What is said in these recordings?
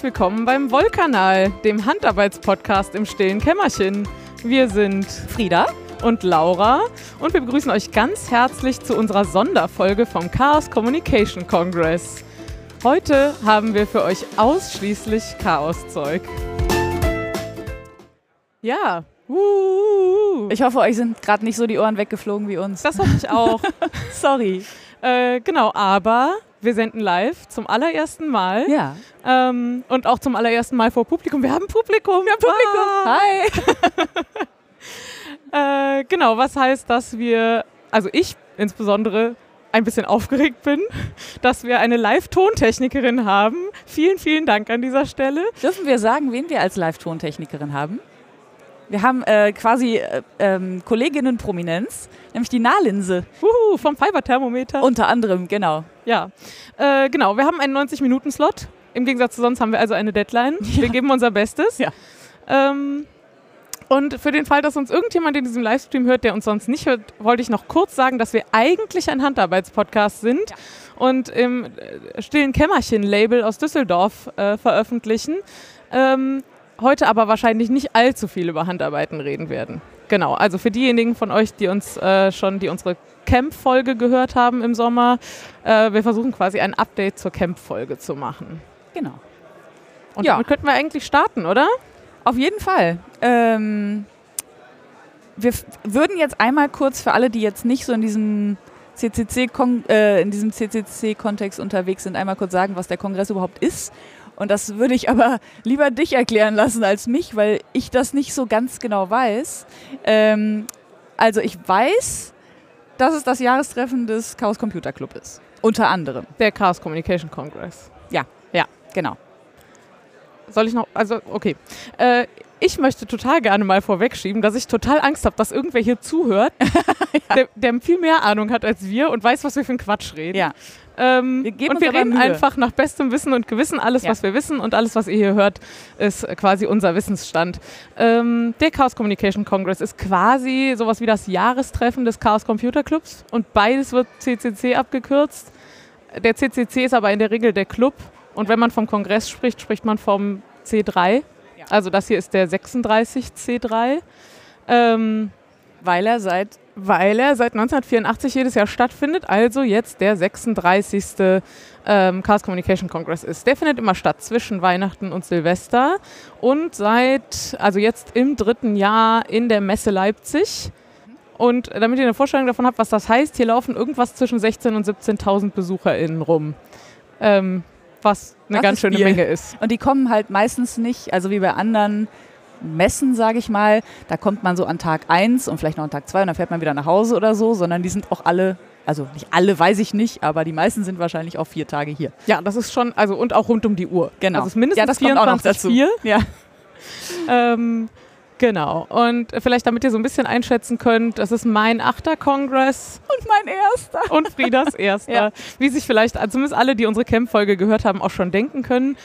Herzlich willkommen beim Wollkanal, dem Handarbeitspodcast im stillen Kämmerchen. Wir sind Frieda und Laura und wir begrüßen euch ganz herzlich zu unserer Sonderfolge vom Chaos Communication Congress. Heute haben wir für euch ausschließlich Chaoszeug. Ja, Ich hoffe, euch sind gerade nicht so die Ohren weggeflogen wie uns. das hoffe ich auch. Sorry. Äh, genau, aber wir senden live zum allerersten Mal Ja. ähm, und auch zum allerersten Mal vor Publikum. Wir haben Publikum. Wir haben Hi. Äh, genau, was heißt, dass wir, also ich insbesondere, ein bisschen aufgeregt bin, dass wir eine Live-Tontechnikerin haben. Vielen, vielen Dank an dieser Stelle. Dürfen wir sagen, wen wir als Live-Tontechnikerin haben? Wir haben äh, quasi äh, ähm, Kolleginnen Prominenz, nämlich die Nahlinse. Wuhu, vom Fiberthermometer. Unter anderem, genau. ja, äh, genau, wir haben einen 90-Minuten-Slot. Im Gegensatz zu sonst haben wir also eine Deadline. Wir geben unser Bestes. Ja. Ähm, und für den Fall, dass uns irgendjemand in diesem Livestream hört, der uns sonst nicht hört, wollte ich noch kurz sagen, dass wir eigentlich ein Handarbeitspodcast sind und im äh, stillen Kämmerchen-Label aus Düsseldorf äh, veröffentlichen. Ähm, heute aber wahrscheinlich nicht allzu viel über Handarbeiten reden werden. Genau, also für diejenigen von euch, die uns äh, schon, die unsere Camp-Folge gehört haben im Sommer, äh, wir versuchen quasi ein Update zur Camp-Folge zu machen. Genau. Und Ja. damit könnten wir eigentlich starten, oder? Auf jeden Fall. Ähm, wir würden jetzt einmal kurz für alle, die jetzt nicht so in diesem CCC äh, in diesem CCC-Kontext unterwegs sind, einmal kurz sagen, was der Kongress überhaupt ist. Und das würde ich aber lieber dich erklären lassen als mich, weil ich das nicht so ganz genau weiß. Ähm, also ich weiß, dass es das Jahrestreffen des Chaos Computer Club ist. Unter anderem. Der Chaos Communication Congress. Genau. Soll ich noch, also okay. Äh, ich möchte total gerne mal vorwegschieben, dass ich total Angst habe, dass irgendwer hier zuhört, der, der viel mehr Ahnung hat als wir und weiß, was wir für einen Quatsch reden. Ja. Ähm, Wir geben und wir reden Mühe. einfach nach bestem Wissen und Gewissen. Alles, Ja. was wir wissen und alles, was ihr hier hört, ist quasi unser Wissensstand. Ähm, der Chaos Communication Congress ist quasi sowas wie das Jahrestreffen des Chaos Computer Clubs und beides wird CCC abgekürzt. Der CCC ist aber in der Regel der Club und wenn man vom Kongress spricht, spricht man vom C3. Also das hier ist der 36 C3. Ähm, Weil er seit weil er seit 1984 jedes Jahr stattfindet, also jetzt der 36. Ähm, Chaos Communication Congress ist. Der findet immer statt zwischen Weihnachten und Silvester und seit, also jetzt im dritten Jahr in der Messe Leipzig. Und damit ihr eine Vorstellung davon habt, was das heißt, hier laufen irgendwas zwischen 16.000 und 17.000 BesucherInnen rum. Ähm, was eine Das ganz schöne viel. Menge ist. Und die kommen halt meistens nicht, also wie bei anderen Messen, sage ich mal, da kommt man so an Tag 1 und vielleicht noch an Tag 2 und dann fährt man wieder nach Hause oder so, sondern die sind auch alle, also nicht alle weiß ich nicht, aber die meisten sind wahrscheinlich auch vier Tage hier. Ja, das ist schon, also und auch rund um die Uhr. Genau. Also es ist mindestens ja, das kommt auch noch dazu. 24,4. Ja. Ähm, genau. Und vielleicht, damit ihr so ein bisschen einschätzen könnt, das ist mein achter Kongress Und mein erster. und Friedas erster. Ja. Wie sich vielleicht, also zumindest alle, die unsere Camp-Folge gehört haben, auch schon denken können.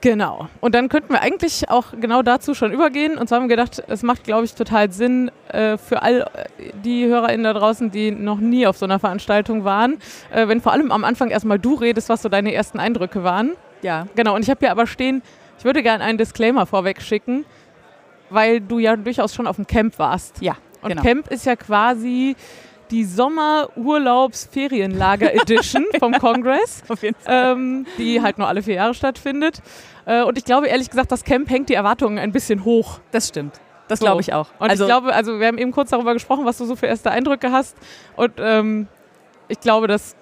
Genau. Und dann könnten wir eigentlich auch genau dazu schon übergehen. Und zwar haben wir gedacht, es macht, glaube ich, total Sinn äh, für all äh, die HörerInnen da draußen, die noch nie auf so einer Veranstaltung waren, äh, wenn vor allem am Anfang erstmal du redest, was so deine ersten Eindrücke waren. Ja. Genau, und ich habe hier aber stehen, ich würde gerne einen Disclaimer vorweg schicken, weil du ja durchaus schon auf dem Camp warst. Ja, Und genau. Camp ist ja quasi die Sommer-Urlaubs-Ferienlager-Edition vom Kongress, ähm, die halt nur alle vier Jahre stattfindet. Äh, und ich glaube ehrlich gesagt, das Camp hängt die Erwartungen ein bisschen hoch. Das stimmt. Das So. glaube ich auch. Und also, ich glaube, also wir haben eben kurz darüber gesprochen, was du so für erste Eindrücke hast. Und ähm, ich glaube, dass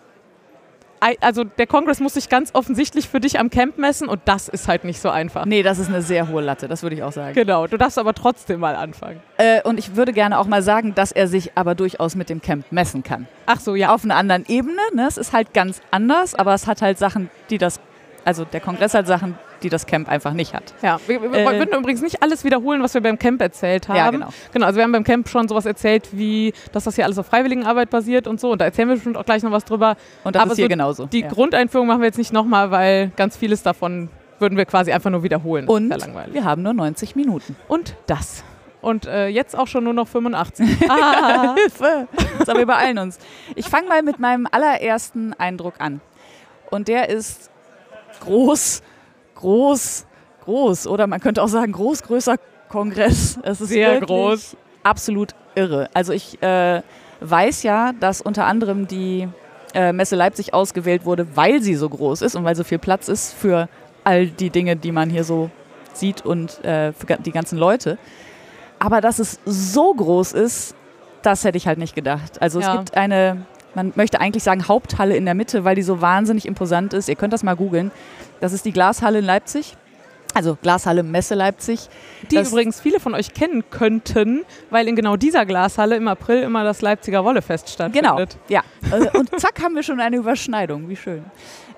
also der Kongress muss sich ganz offensichtlich für dich am Camp messen und das ist halt nicht so einfach. nee, das ist eine sehr hohe Latte, das würde ich auch sagen. Genau, du darfst aber trotzdem mal anfangen. Äh, und ich würde gerne auch mal sagen, dass er sich aber durchaus mit dem Camp messen kann. Ach so, ja. auf einer anderen Ebene. Ne? Es ist halt ganz anders, aber es hat halt Sachen, die das, also der Kongress hat Sachen, die das Camp einfach nicht hat. Ja, wir, wir Äh, würden übrigens nicht alles wiederholen, was wir beim Camp erzählt haben. Ja, genau. Genau, also wir haben beim Camp schon sowas erzählt, wie, dass das hier alles auf Freiwilligenarbeit basiert und so. Und da erzählen wir bestimmt auch gleich noch was drüber. Und das Aber ist hier so genauso. Die ja. Grundeinführung machen wir jetzt nicht nochmal, weil ganz vieles davon würden wir quasi einfach nur wiederholen. Und wir haben nur 90 Minuten. Und das. Und äh, jetzt auch schon nur noch 85. ah. Hilfe! So, wir beeilen uns. Ich fange mal mit meinem allerersten Eindruck an. Und der ist groß, groß, groß. Oder man könnte auch sagen, groß, größer Kongress. Es ist Sehr groß. Absolut irre. Also ich äh, weiß ja, dass unter anderem die äh, Messe Leipzig ausgewählt wurde, weil sie so groß ist und weil so viel Platz ist für all die Dinge, die man hier so sieht und äh, für die ganzen Leute. Aber dass es so groß ist, das hätte ich halt nicht gedacht. Also Ja. es gibt eine, man möchte eigentlich sagen Haupthalle in der Mitte, weil die so wahnsinnig imposant ist. Ihr könnt das mal googeln. Das ist die Glashalle in Leipzig. Also Glashalle Messe Leipzig. Die Das- übrigens viele von euch kennen könnten, weil in genau dieser Glashalle im April immer das Leipziger Wollefest Genau, stattfindet. ja. Äh, Und zack haben wir schon eine Überschneidung. Wie schön.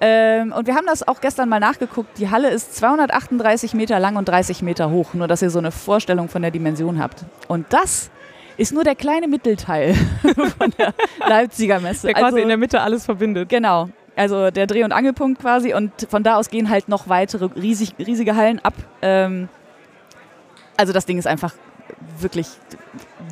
Ähm, und wir haben das auch gestern mal nachgeguckt. Die Halle ist 238 Meter lang und 30 Meter hoch. Nur, dass ihr so eine Vorstellung von der Dimension habt. Und das ist nur der kleine Mittelteil von der Leipziger Messe. Der quasi Also- in der Mitte alles verbindet. Genau. Also der Dreh- und Angelpunkt quasi. Und von da aus gehen halt noch weitere riesig, riesige Hallen ab. Ähm, also das Ding ist einfach wirklich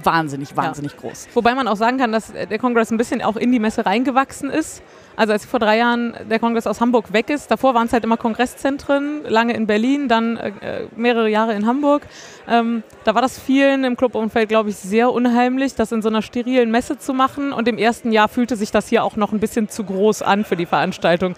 wahnsinnig, wahnsinnig groß. Wobei man auch sagen kann, dass der Kongress ein bisschen auch in die Messe reingewachsen ist. Also als vor drei Jahren der Kongress aus Hamburg weg ist, davor waren es halt immer Kongresszentren, lange in Berlin, dann äh, mehrere Jahre in Hamburg. Ähm, da war das vielen im Clubumfeld, glaube ich, sehr unheimlich, das in so einer sterilen Messe zu machen. Und im ersten Jahr fühlte sich das hier auch noch ein bisschen zu groß an für die Veranstaltung.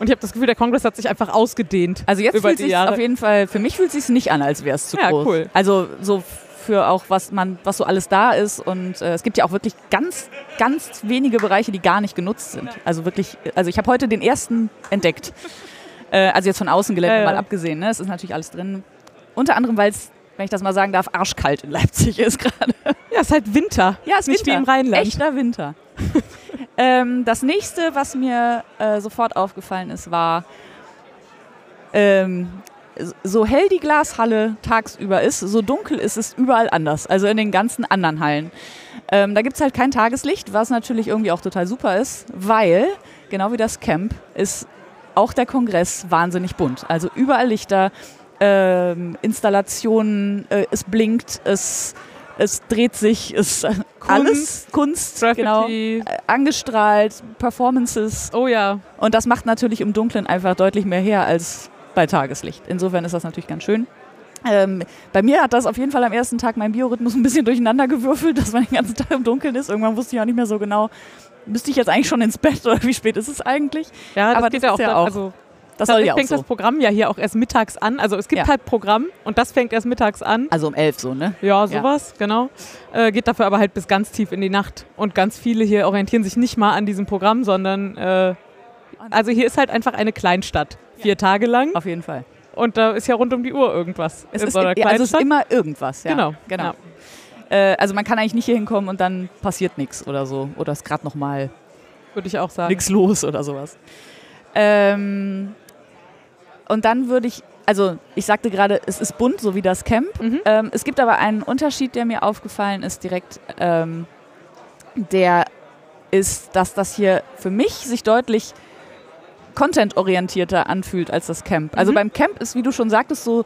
Und ich habe das Gefühl, der Kongress hat sich einfach ausgedehnt. Also jetzt fühlt sich auf jeden Fall, für mich fühlt es sich nicht an, als wäre es zu Ja, groß. cool. Also so für auch, was man, was so alles da ist. Und äh, es gibt ja auch wirklich ganz, ganz wenige Bereiche, die gar nicht genutzt sind. Also wirklich, also ich habe heute den ersten entdeckt. Äh, also jetzt von Außengelände Ja, ja. mal abgesehen. Ne? Es ist natürlich alles drin. Unter anderem, weil es, wenn ich das mal sagen darf, arschkalt in Leipzig ist gerade. Ja, es ist halt Winter. Ja, es ist Nicht wie Winter. im Rheinland. Echter Winter. ähm, das nächste, was mir äh, sofort aufgefallen ist, war, ähm, so hell die Glashalle tagsüber ist, so dunkel ist es überall anders. Also in den ganzen anderen Hallen. Ähm, da gibt es halt kein Tageslicht, was natürlich irgendwie auch total super ist, weil, genau wie das Camp, ist auch der Kongress wahnsinnig bunt. Also überall Lichter, ähm, Installationen, äh, es blinkt, es, es dreht sich, es alles Kunst, genau, Graffiti. äh, angestrahlt, Performances Oh ja. und das macht natürlich im Dunkeln einfach deutlich mehr her als bei Tageslicht. Insofern ist das natürlich ganz schön. Ähm, bei mir hat das auf jeden Fall am ersten Tag mein Biorhythmus ein bisschen durcheinander gewürfelt, dass man den ganzen Tag im Dunkeln ist. Irgendwann wusste ich auch nicht mehr so genau, müsste ich jetzt eigentlich schon ins Bett oder wie spät ist es eigentlich? Ja, das Aber geht das ja auch, ist ja auch also Das soll ja fängt so. das Programm ja hier auch erst mittags an. Also es gibt Ja. halt Programm und das fängt erst mittags an. Also um elf so, ne? Ja, sowas, genau. Äh, geht dafür aber halt bis ganz tief in die Nacht. Und ganz viele hier orientieren sich nicht mal an diesem Programm, sondern äh, also hier ist halt einfach eine Kleinstadt. Vier Tage lang. Auf jeden Fall. Und da ist ja rund um die Uhr irgendwas. Es ist, so einer ja, also es ist immer irgendwas, ja. Genau. genau. Ja. Äh, also man kann eigentlich nicht hier hinkommen und dann passiert nichts oder so. Oder ist gerade noch mal Würde ich auch sagen. nichts los oder sowas. Ähm, und dann würde ich, also ich sagte gerade, es ist bunt, so wie das Camp. Mhm. Ähm, es gibt aber einen Unterschied, der mir aufgefallen ist direkt. Ähm, der ist, dass das hier für mich sich deutlich contentorientierter anfühlt als das Camp. Also Mhm. beim Camp ist, wie du schon sagtest, so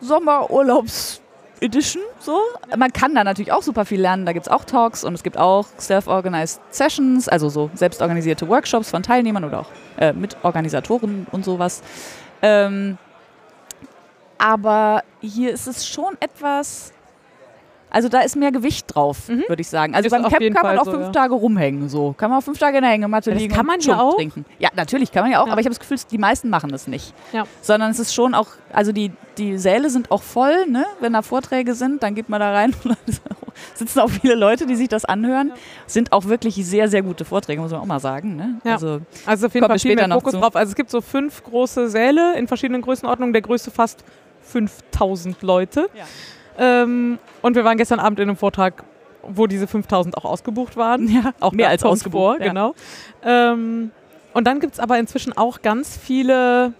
Sommerurlaubs Edition. So. Man kann da natürlich auch super viel lernen. Da gibt es auch Talks und es gibt auch self-organized Sessions, also so selbstorganisierte Workshops von Teilnehmern oder auch äh, mit Organisatoren und sowas. Ähm, aber hier ist es schon etwas. Also da ist mehr Gewicht drauf, Mhm. würde ich sagen. Also Ist beim jeden kann man Fall auch so, fünf ja. Tage rumhängen. So kann man auch fünf Tage in der Hängematte Ja, liegen kann man hier Schunk auch. trinken. Ja, natürlich kann man ja auch. Ja. Aber ich habe das Gefühl, die meisten machen das nicht. Ja. Sondern es ist schon auch, also die, die Säle sind auch voll, ne? Wenn da Vorträge sind, dann geht man da rein und sitzen auch viele Leute, die sich das anhören. Sind auch wirklich sehr, sehr gute Vorträge, muss man auch mal sagen. Ne? Ja. Also Also auf jeden Fall viel später mehr Fokus zu. drauf. Also es gibt so fünf große Säle in verschiedenen Größenordnungen. Der größte fast 5000 Leute. Ähm, und wir waren gestern Abend in einem Vortrag, wo diese 5000 auch ausgebucht waren. ja, Auch mehr als ausgebucht. vor, ja. genau. Ähm, und dann gibt es aber inzwischen auch ganz viele,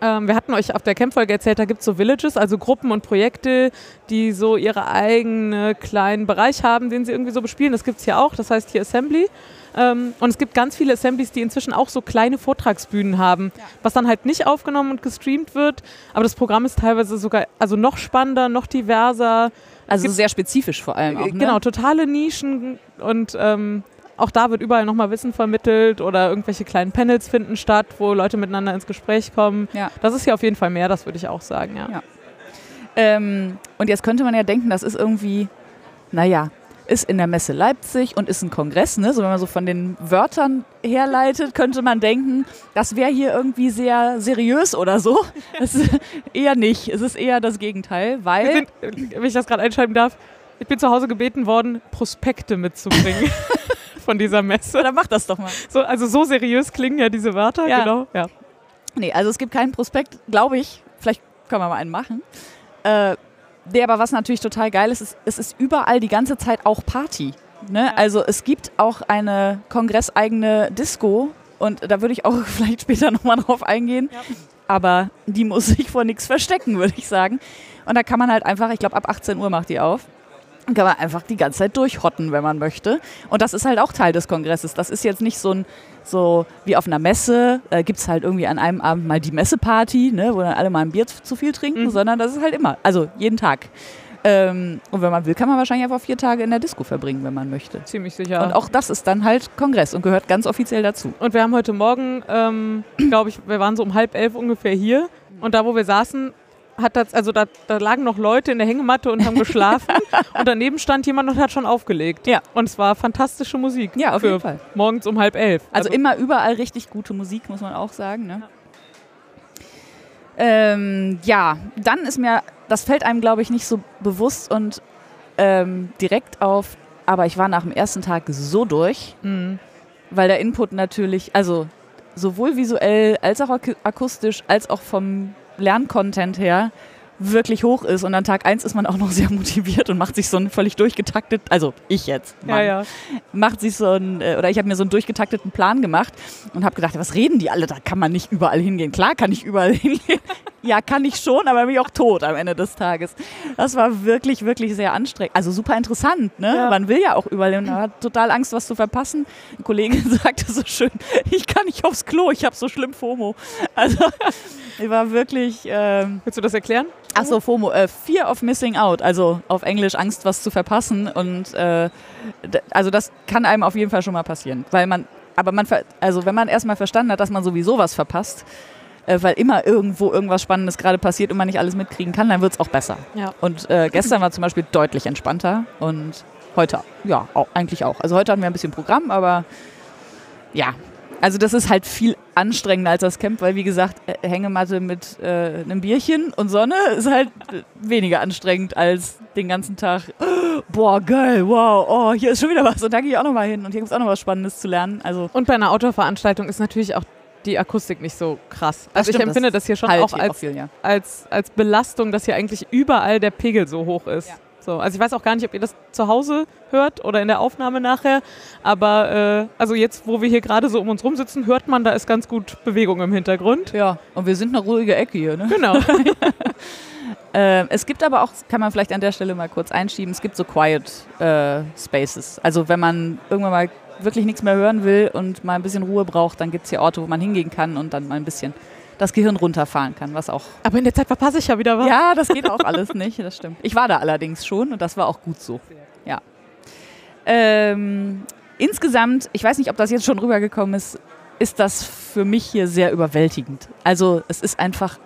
ähm, wir hatten euch auf der Camp-Folge erzählt, da gibt es so Villages, also Gruppen und Projekte, die so ihre eigenen kleinen Bereich haben, den sie irgendwie so bespielen. Das gibt es hier auch, das heißt hier Assembly. Ähm, und es gibt ganz viele Assemblies, die inzwischen auch so kleine Vortragsbühnen haben, was dann halt nicht aufgenommen und gestreamt wird. Aber das Programm ist teilweise sogar also noch spannender, noch diverser. Also sehr spezifisch vor allem auch. Ne? Genau, totale Nischen und ähm, auch da wird überall nochmal Wissen vermittelt oder irgendwelche kleinen Panels finden statt, wo Leute miteinander ins Gespräch kommen. Ja. Das ist hier auf jeden Fall mehr, das würde ich auch sagen, ja. Ja. Ähm, und jetzt könnte man ja denken, das ist irgendwie, naja, ist in der Messe Leipzig und ist ein Kongress, ne? So wenn man so von den Wörtern herleitet, könnte man denken, das wäre hier irgendwie sehr seriös oder so. Das ist eher nicht. Es ist eher das Gegenteil, weil sind, wenn ich das gerade einschreiben darf, ich bin zu Hause gebeten worden, Prospekte mitzubringen von dieser Messe. dann mach das doch mal. So, also so seriös klingen ja diese Wörter, Ja. genau. Ja. Nee, also es gibt keinen Prospekt, glaube ich. Vielleicht können wir mal einen machen. Äh, der aber was natürlich total geil ist, ist, es ist überall die ganze Zeit auch Party. Ne? Also es gibt auch eine kongresseigene Disco und da würde ich auch vielleicht später nochmal drauf eingehen. Ja. Aber die muss sich vor nichts verstecken, würde ich sagen. Und da kann man halt einfach, ich glaube ab 18 Uhr macht die auf. Kann man einfach die ganze Zeit durchhotten, wenn man möchte. Und das ist halt auch Teil des Kongresses. Das ist jetzt nicht so ein, so wie auf einer Messe, äh, gibt es halt irgendwie an einem Abend mal die Messeparty, ne, wo dann alle mal ein Bier zu, zu viel trinken, Mhm. sondern das ist halt immer, also jeden Tag. Ähm, und wenn man will, kann man wahrscheinlich einfach vier Tage in der Disco verbringen, wenn man möchte. Ziemlich sicher. Und auch das ist dann halt Kongress und gehört ganz offiziell dazu. Und wir haben heute Morgen, ähm, glaube ich, wir waren so um halb elf ungefähr hier. Und da, wo wir saßen, hat das, also da, da lagen noch Leute in der Hängematte und haben geschlafen. und daneben stand jemand und hat schon aufgelegt. Ja. Und es war fantastische Musik. Ja, auf jeden Fall. Morgens um halb elf. Also, immer überall richtig gute Musik, muss man auch sagen. Ne? Ähm, ja, dann ist mir, das fällt einem, glaube ich, nicht so bewusst und ähm, direkt auf, aber ich war nach dem ersten Tag so durch, Mhm. weil der Input natürlich, also sowohl visuell als auch ak akustisch, als auch vom Lerncontent her wirklich hoch ist. Und an Tag 1 ist man auch noch sehr motiviert und macht sich so ein völlig durchgetaktet, also ich jetzt, Ja, Mann, ja. macht sich so ein, äh, oder ich habe mir so einen durchgetakteten Plan gemacht und habe gedacht, was reden die alle? Da kann man nicht überall hingehen. Klar kann ich überall hingehen. ja, kann ich schon, aber bin ich auch tot am Ende des Tages. Das war wirklich, wirklich sehr anstrengend. Also super interessant, ne? Ja. Man will ja auch überall hin. Man hat total Angst, was zu verpassen. Eine Kollegin sagte so schön, ich kann nicht aufs Klo, ich habe so schlimm FOMO. Also, war wirklich, ähm, Willst du das erklären? Ach so, FOMO, äh, Fear of Missing Out, also auf Englisch Angst, was zu verpassen. Und äh, also das kann einem auf jeden Fall schon mal passieren, weil man, aber man, also wenn man erstmal verstanden hat, dass man sowieso was verpasst, äh, weil immer irgendwo irgendwas Spannendes gerade passiert und man nicht alles mitkriegen kann, dann wird es auch besser. Ja. Und äh, gestern war zum Beispiel deutlich entspannter und heute, ja, auch, eigentlich auch. Also heute hatten wir ein bisschen Programm, aber ja. Also das ist halt viel anstrengender als das Camp, weil wie gesagt, äh, Hängematte mit äh, einem Bierchen und Sonne ist halt äh, weniger anstrengend als den ganzen Tag, boah, geil, wow, oh, hier ist schon wieder was und da gehe ich auch nochmal hin und hier gibt es auch noch was Spannendes zu lernen. Also Und bei einer Outdoor-Veranstaltung ist natürlich auch die Akustik nicht so krass. Also ich stimmt, empfinde das das hier schon halt auch als, viel, ja. als, als Belastung, dass hier eigentlich überall der Pegel so hoch ist. Ja. So, also ich weiß auch gar nicht, ob ihr das zu Hause hört oder in der Aufnahme nachher, aber äh, also jetzt, wo wir hier gerade so um uns rum sitzen, hört man, da ist ganz gut Bewegung im Hintergrund. Ja, und wir sind eine ruhige Ecke hier, ne? Genau. Ähm, es gibt aber auch, kann man vielleicht an der Stelle mal kurz einschieben, es gibt so Quiet äh, Spaces. Also wenn man irgendwann mal wirklich nichts mehr hören will und mal ein bisschen Ruhe braucht, dann gibt es hier Orte, wo man hingehen kann und dann mal ein bisschen das Gehirn runterfahren kann, was auch... aber in der Zeit verpasse ich ja wieder was. Ja, das geht auch alles nicht, das stimmt. Ich war da allerdings schon und das war auch gut so. Ja. Ähm, insgesamt, ich weiß nicht, ob das jetzt schon rübergekommen ist, ist das für mich hier sehr überwältigend. Also es ist einfach,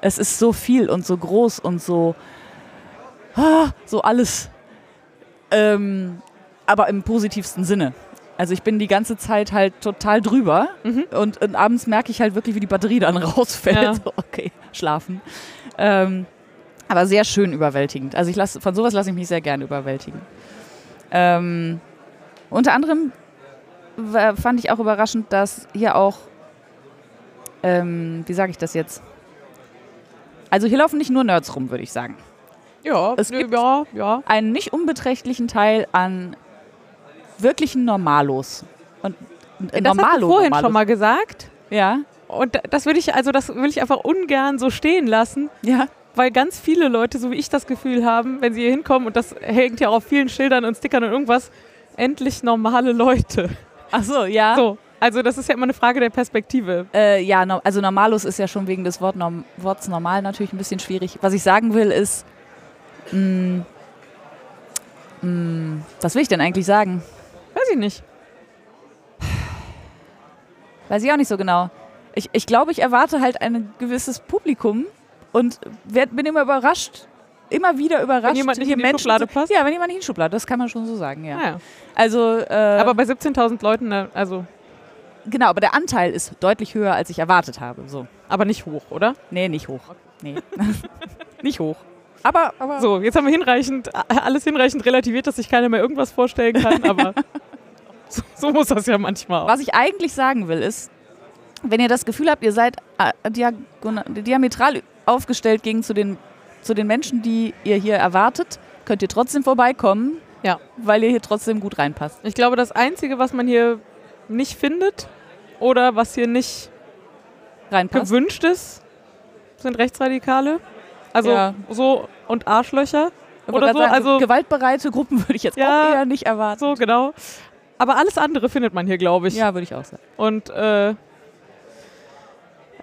es ist so viel und so groß und so, ah, so alles. Ähm, aber im positivsten Sinne. Also ich bin die ganze Zeit halt total drüber Mhm. und, und abends merke ich halt wirklich, wie die Batterie dann rausfällt. Ja. So, okay, schlafen. Ähm, aber sehr schön überwältigend. Also ich lass, von sowas lasse ich mich sehr gerne überwältigen. Ähm, unter anderem fand ich auch überraschend, dass hier auch, ähm, wie sage ich das jetzt? Also hier laufen nicht nur Nerds rum, würde ich sagen. Ja, Es gibt- ja, ja. Einen nicht unbeträchtlichen Teil an wirklichen Normalos. Und äh, Das hast du Normalo, vorhin Normalos. schon mal gesagt. Ja, Und das will ich, also das will ich einfach ungern so stehen lassen, ja. weil ganz viele Leute, so wie ich das Gefühl haben, wenn sie hier hinkommen, und das hängt ja auch auf vielen Schildern und Stickern und irgendwas, endlich normale Leute. Ach so, ja. So, also das ist ja immer eine Frage der Perspektive. Äh, ja, no, also Normalos ist ja schon wegen des Wort norm Worts normal natürlich ein bisschen schwierig. Was ich sagen will ist, mh, mh, was will ich denn eigentlich sagen? Weiß Weiß ich nicht. Weiß ich auch nicht so genau. Ich, ich glaube, ich erwarte halt ein gewisses Publikum und werd, bin immer überrascht, immer wieder überrascht. Wenn jemand nicht in die Menschen Schublade passt? Ja, wenn jemand nicht in die Schublade, das kann man schon so sagen, ja. Naja. Also, äh, Aber bei 17.000 Leuten, ne, also, genau, aber der Anteil ist deutlich höher, als ich erwartet habe. So. aber nicht hoch, oder? Nee, nicht hoch. Nee. nicht hoch. Aber, aber So, jetzt haben wir hinreichend, alles hinreichend relativiert, dass sich keiner mehr irgendwas vorstellen kann, aber so, so muss das ja manchmal auch. was ich eigentlich sagen will, ist, wenn ihr das Gefühl habt, ihr seid äh, diametral aufgestellt gegen zu den, zu den Menschen, die ihr hier erwartet, könnt ihr trotzdem vorbeikommen, Ja. weil ihr hier trotzdem gut reinpasst. Ich glaube, das Einzige, was man hier nicht findet oder was hier nicht Reinpasst. gewünscht ist, sind Rechtsradikale. Also Ja. so und Arschlöcher. Oder so, sagen, also gewaltbereite Gruppen würde ich jetzt Ja, auch eher nicht erwarten. so genau. Aber alles andere findet man hier, glaube ich. Ja, würde ich auch sagen. Und äh,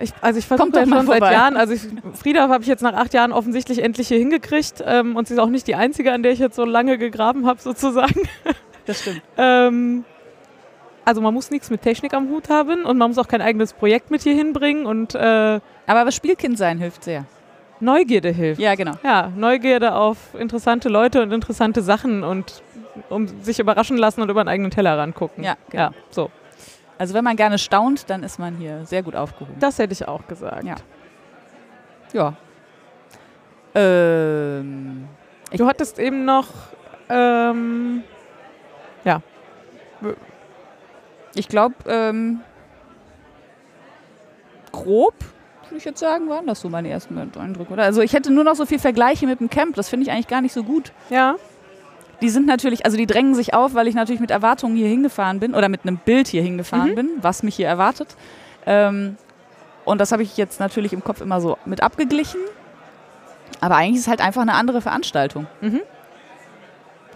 ich, also ich versuche mal schon seit. Jahren, also ich, Frieda habe ich jetzt nach acht Jahren offensichtlich endlich hier hingekriegt ähm, und sie ist auch nicht die einzige, an der ich jetzt so lange gegraben habe sozusagen. Das stimmt. ähm, also man muss nichts mit Technik am Hut haben und man muss auch kein eigenes Projekt mit hier hinbringen und äh, Aber das Spielkind sein hilft sehr. Neugierde hilft. Ja, genau. Ja, Neugierde auf interessante Leute und interessante Sachen und um sich überraschen lassen und über einen eigenen Teller rangucken. Ja, genau. ja so. Also wenn man gerne staunt, dann ist man hier sehr gut aufgehoben. Das hätte ich auch gesagt. Ja. Ja. Ähm, Du hattest eben noch, ähm, ich glaube, ähm, grob, würde ich jetzt sagen, waren das so meine ersten Eindrücke, oder? Also ich hätte nur noch so viel Vergleiche mit dem Camp, das finde ich eigentlich gar nicht so gut. ja, Die sind natürlich, also die drängen sich auf, weil ich natürlich mit Erwartungen hier hingefahren bin oder mit einem Bild hier hingefahren Mhm. bin, was mich hier erwartet. Ähm, und das habe ich jetzt natürlich im Kopf immer so mit abgeglichen. Aber eigentlich ist es halt einfach eine andere Veranstaltung. Mhm.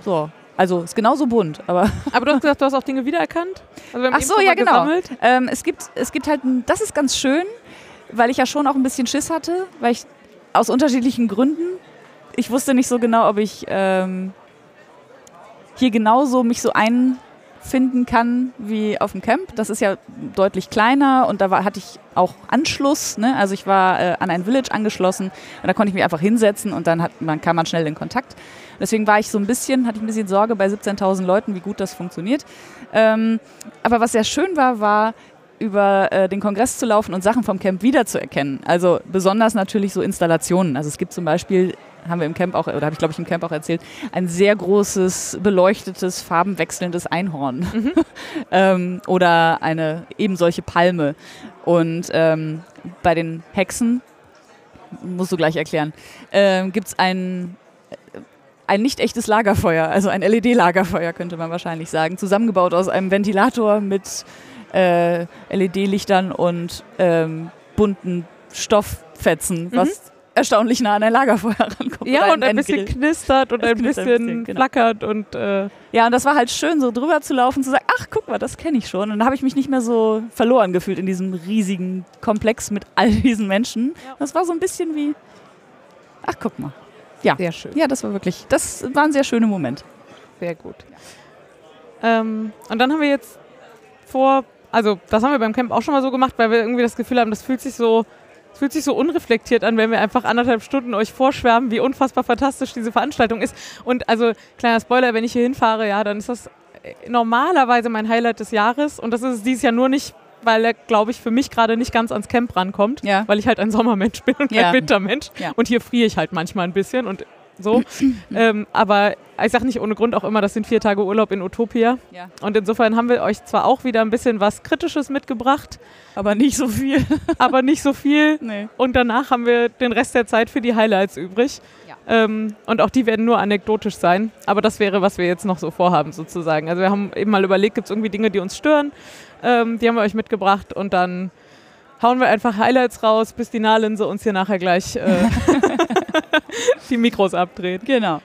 So, also ist genauso bunt, aber aber du hast gesagt, du hast auch Dinge wiedererkannt. Also Ach so, ja, genau. ähm, es gibt, es gibt halt, ein, das ist ganz schön, weil ich ja schon auch ein bisschen Schiss hatte, weil ich aus unterschiedlichen Gründen, ich wusste nicht so genau, ob ich ähm, hier genauso mich so einfinden kann wie auf dem Camp. Das ist ja deutlich kleiner und da war, hatte ich auch Anschluss. Ne? Also ich war äh, an ein Village angeschlossen und da konnte ich mich einfach hinsetzen und dann hat man, kam man schnell in Kontakt. Deswegen war ich so ein bisschen, hatte ich ein bisschen Sorge bei 17.000 Leuten, wie gut das funktioniert. Ähm, aber was sehr schön war, war über äh, den Kongress zu laufen und Sachen vom Camp wiederzuerkennen. Also besonders natürlich so Installationen. Also es gibt zum Beispiel, haben wir im Camp auch, oder habe ich glaube ich im Camp auch erzählt, ein sehr großes, beleuchtetes, farbenwechselndes Einhorn. ähm, oder eine eben solche Palme. Und ähm, bei den Hexen, musst du gleich erklären, ähm, gibt es ein ein nicht echtes Lagerfeuer, also ein LED-Lagerfeuer könnte man wahrscheinlich sagen, zusammengebaut aus einem Ventilator mit äh, LED-Lichtern und ähm, bunten Stofffetzen, was erstaunlich nah an ein Lagerfeuer rankommt. Ja, und ein bisschen Grill. knistert und ein bisschen, ein bisschen, genau. flackert und äh, Ja, und das war halt schön, so drüber zu laufen, zu sagen, ach, guck mal, das kenne ich schon. Und da habe ich mich nicht mehr so verloren gefühlt in diesem riesigen Komplex mit all diesen Menschen. Ja. Das war so ein bisschen wie, ach, guck mal. Ja. sehr schön. Ja, das war wirklich, das war ein sehr schöner Moment. Sehr gut. Ähm, und dann haben wir jetzt vor, also das haben wir beim Camp auch schon mal so gemacht, weil wir irgendwie das Gefühl haben, das fühlt sich so, es fühlt sich so unreflektiert an, wenn wir einfach anderthalb Stunden euch vorschwärmen, wie unfassbar fantastisch diese Veranstaltung ist. Und also, kleiner Spoiler, wenn ich hier hinfahre, ja, dann ist das äh, normalerweise mein Highlight des Jahres. Und das ist es dieses Jahr nur nicht, weil er, glaube ich, für mich gerade nicht ganz ans Camp rankommt, Ja. weil ich halt ein Sommermensch bin und Ja. kein Wintermensch. Ja. Und hier friere ich halt manchmal ein bisschen und so. ähm, aber ich sage nicht ohne Grund auch immer, das sind vier Tage Urlaub in Utopia. Ja. Und insofern haben wir euch zwar auch wieder ein bisschen was Kritisches mitgebracht, Aber nicht so viel. aber nicht so viel. nee. Und danach haben wir den Rest der Zeit für die Highlights übrig. Ja. Ähm, und auch die werden nur anekdotisch sein. Aber das wäre, was wir jetzt noch so vorhaben, sozusagen. Also wir haben eben mal überlegt, gibt es irgendwie Dinge, die uns stören? Ähm, die haben wir euch mitgebracht und dann hauen wir einfach Highlights raus, bis die Nahlinse uns hier nachher gleich äh, die Mikros abdreht. Genau.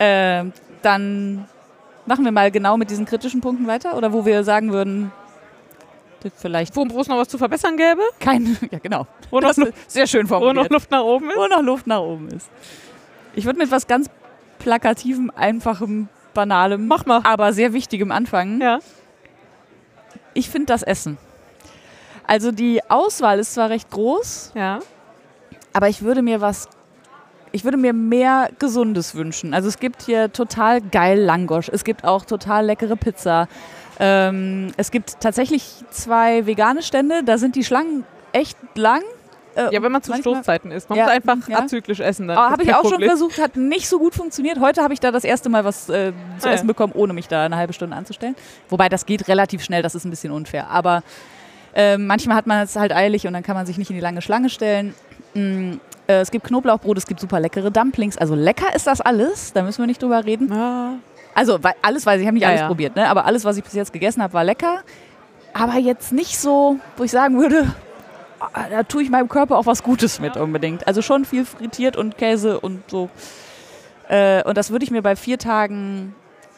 Ähm, dann machen wir mal genau mit diesen kritischen Punkten weiter oder wo wir sagen würden, vielleicht Wo wo es noch was zu verbessern gäbe? kein, ja genau, Wo noch, ist sehr schön wo noch formuliert, Luft nach oben ist? wo noch Luft nach oben ist. Ich würde mit was ganz plakativem, einfachem Banalem, Mach mal. aber sehr Wichtigem anfangen. Ja. Ich finde das Essen. Also die Auswahl ist zwar recht groß, Ja. aber ich würde mir was, ich würde mir mehr Gesundes wünschen. Also es gibt hier total geil Langosch, es gibt auch total leckere Pizza. Ähm, es gibt tatsächlich zwei vegane Stände, da sind die Schlangen echt lang. Äh, Ja, wenn man zu manchmal- Stoßzeiten isst. Man Ja, muss einfach ja. azyklisch essen. Dann ist habe ich auch schon Problem. versucht, hat nicht so gut funktioniert. Heute habe ich da das erste Mal was äh, zu Ah, ja. essen bekommen, ohne mich da eine halbe Stunde anzustellen. Wobei das geht relativ schnell, das ist ein bisschen unfair. Aber äh, manchmal hat man es halt eilig und dann kann man sich nicht in die lange Schlange stellen. Äh, es gibt Knoblauchbrot, es gibt super leckere Dumplings. Also lecker ist das alles, da müssen wir nicht drüber reden. Ja. Also weil, alles weiß ich, ich habe nicht Ja, alles ja. probiert, ne? aber alles, was ich bis jetzt gegessen habe, war lecker. Aber jetzt nicht so, wo ich sagen würde, ah, da tue ich meinem Körper auch was Gutes mit unbedingt. Also schon viel frittiert und Käse und so. Äh, und das würde ich mir bei vier Tagen,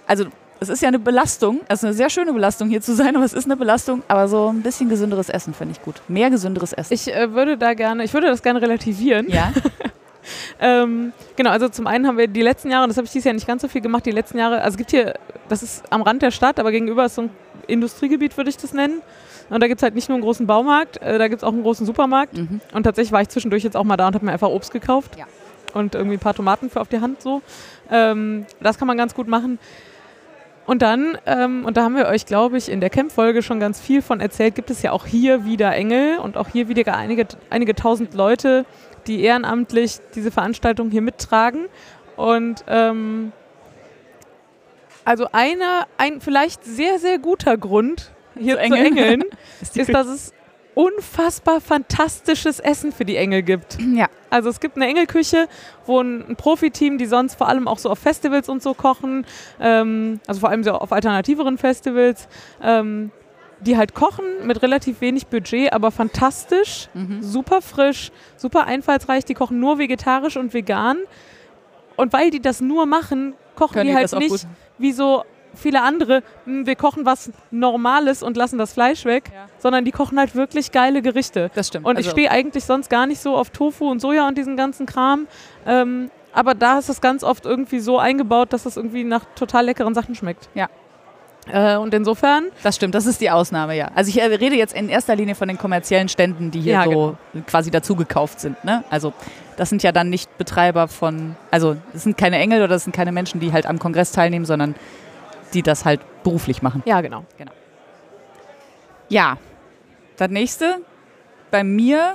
also es ist ja eine Belastung, es ist eine sehr schöne Belastung hier zu sein, aber es ist eine Belastung, aber so ein bisschen gesünderes Essen finde ich gut. Mehr gesünderes Essen. Ich äh, würde da gerne, ich würde das gerne relativieren. ja, Ähm, genau, also zum einen haben wir die letzten Jahre, und das habe ich dieses Jahr nicht ganz so viel gemacht, die letzten Jahre, also es gibt hier, das ist am Rand der Stadt, aber gegenüber ist so ein Industriegebiet, würde ich das nennen. Und da gibt es halt nicht nur einen großen Baumarkt, äh, da gibt es auch einen großen Supermarkt. mhm. Und tatsächlich war ich zwischendurch jetzt auch mal da und habe mir einfach Obst gekauft. Ja. Und irgendwie ein paar Tomaten für auf die Hand so. Ähm, das kann man ganz gut machen. Und dann, ähm, und da haben wir euch, glaube ich, in der Camp-Folge schon ganz viel von erzählt, gibt es ja auch hier wieder Engel und auch hier wieder einige, einige tausend Leute, die ehrenamtlich diese Veranstaltung hier mittragen. Und ähm, also einer, ein vielleicht sehr, sehr guter Grund, hier Zu zu engeln. Ist ist, dass es unfassbar fantastisches Essen für die Engel gibt. ja. Also es gibt eine Engelküche, wo ein, ein Profiteam, die sonst vor allem auch so auf Festivals und so kochen, ähm, also vor allem so auf alternativeren Festivals, ähm, die halt kochen mit relativ wenig Budget, aber fantastisch, Mhm. super frisch, super einfallsreich. Die kochen nur vegetarisch und vegan. Und weil die das nur machen, kochen Können die halt nicht wie so viele andere, "Hm, wir kochen was Normales und lassen das Fleisch weg, Ja. sondern die kochen halt wirklich geile Gerichte. Das stimmt. Und ich Also- stehe eigentlich sonst gar nicht so auf Tofu und Soja und diesen ganzen Kram. Ähm, aber da ist es ganz oft irgendwie so eingebaut, dass es irgendwie nach total leckeren Sachen schmeckt. Ja. Äh, und insofern, Das stimmt, das ist die Ausnahme, ja. Also ich äh, rede jetzt in erster Linie von den kommerziellen Ständen, die hier Ja, so genau. quasi dazugekauft sind. Ne? Also das sind ja dann nicht Betreiber von, also das sind keine Engel oder das sind keine Menschen, die halt am Kongress teilnehmen, sondern die das halt beruflich machen. ja genau. Ja, das nächste bei mir,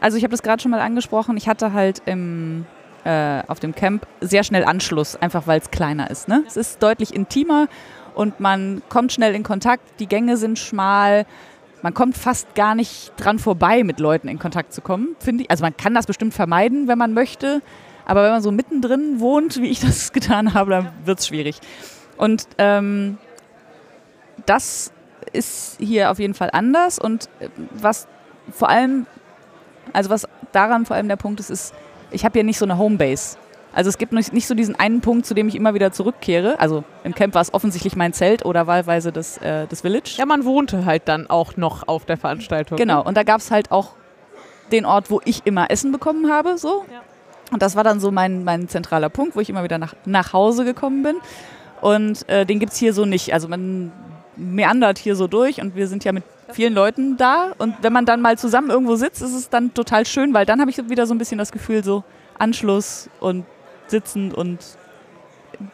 also ich habe das gerade schon mal angesprochen, ich hatte halt im, äh, auf dem Camp sehr schnell Anschluss, einfach weil es kleiner ist. Ne? Es ist deutlich intimer und man kommt schnell in Kontakt, die Gänge sind schmal, man kommt fast gar nicht dran vorbei, mit Leuten in Kontakt zu kommen, finde ich. Also man kann das bestimmt vermeiden, wenn man möchte, aber wenn man so mittendrin wohnt, wie ich das getan habe, dann wird es schwierig. Und ähm, das ist hier auf jeden Fall anders und äh, was vor allem, also was daran vor allem der Punkt ist, ist, ich habe hier nicht so eine Homebase. Also es gibt nicht, nicht so diesen einen Punkt, zu dem ich immer wieder zurückkehre. Also im Camp war es offensichtlich mein Zelt oder wahlweise das, äh, das Village. Ja, man wohnte halt dann auch noch auf der Veranstaltung. Genau, und da gab es halt auch den Ort, wo ich immer Essen bekommen habe. So. Ja. Und das war dann so mein, mein zentraler Punkt, wo ich immer wieder nach, nach Hause gekommen bin. Und äh, den gibt es hier so nicht. Also man meandert hier so durch und wir sind ja mit vielen Leuten da. Und wenn man dann mal zusammen irgendwo sitzt, ist es dann total schön, weil dann habe ich wieder so ein bisschen das Gefühl, so Anschluss und Sitzen und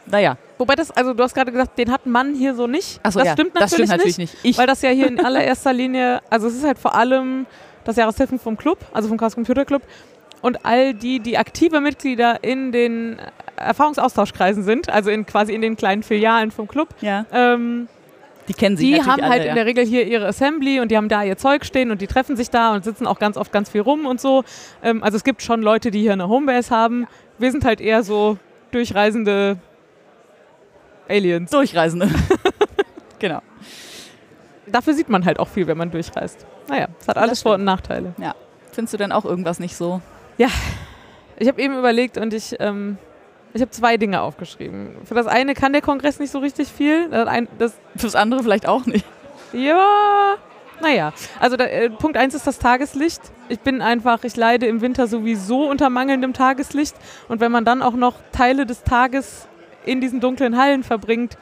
naja. Wobei das, also du hast gerade gesagt, den hat man hier so nicht. Achso, das ja, stimmt das natürlich stimmt natürlich nicht. nicht. Ich, Weil das ja hier in allererster Linie, also es ist halt vor allem das Jahrestreffen vom Club, also vom Chaos Computer Club. Und all die, die aktive Mitglieder in den Erfahrungsaustauschkreisen sind, also in quasi in den kleinen Filialen vom Club, ja, ähm, die kennen sich die haben alle, halt ja. in der Regel hier ihre Assembly und die haben da ihr Zeug stehen und die treffen sich da und sitzen auch ganz oft ganz viel rum und so. Ähm, also es gibt schon Leute, die hier eine Homebase haben. Wir sind halt eher so durchreisende Aliens. Durchreisende. genau. Dafür sieht man halt auch viel, wenn man durchreist. Naja, es hat alles Vor- und Nachteile. Findest du denn auch irgendwas nicht so? Ich habe eben überlegt und ich, ähm, ich habe zwei Dinge aufgeschrieben. Für das eine kann der Kongress nicht so richtig viel. Das, ein, das andere vielleicht auch nicht. Ja, naja. Also da, äh, Punkt eins ist das Tageslicht. Ich bin einfach, ich leide im Winter sowieso unter mangelndem Tageslicht. Und wenn man dann auch noch Teile des Tages in diesen dunklen Hallen verbringt,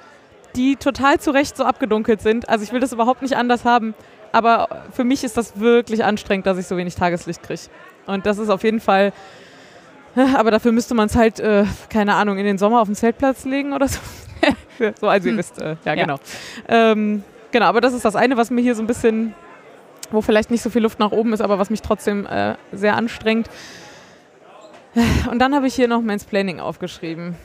die total zu Recht so abgedunkelt sind. Also ich will das überhaupt nicht anders haben. Aber für mich ist das wirklich anstrengend, dass ich so wenig Tageslicht kriege. Und das ist auf jeden Fall. Aber dafür müsste man es halt, äh, keine Ahnung, in den Sommer auf den Zeltplatz legen oder so. so, also ihr hm. wisst, äh, ja, ja, genau. Ähm, genau, aber das ist das eine, was mir hier so ein bisschen, wo vielleicht nicht so viel Luft nach oben ist, aber was mich trotzdem äh, sehr anstrengt. Und dann habe ich hier noch Planning aufgeschrieben.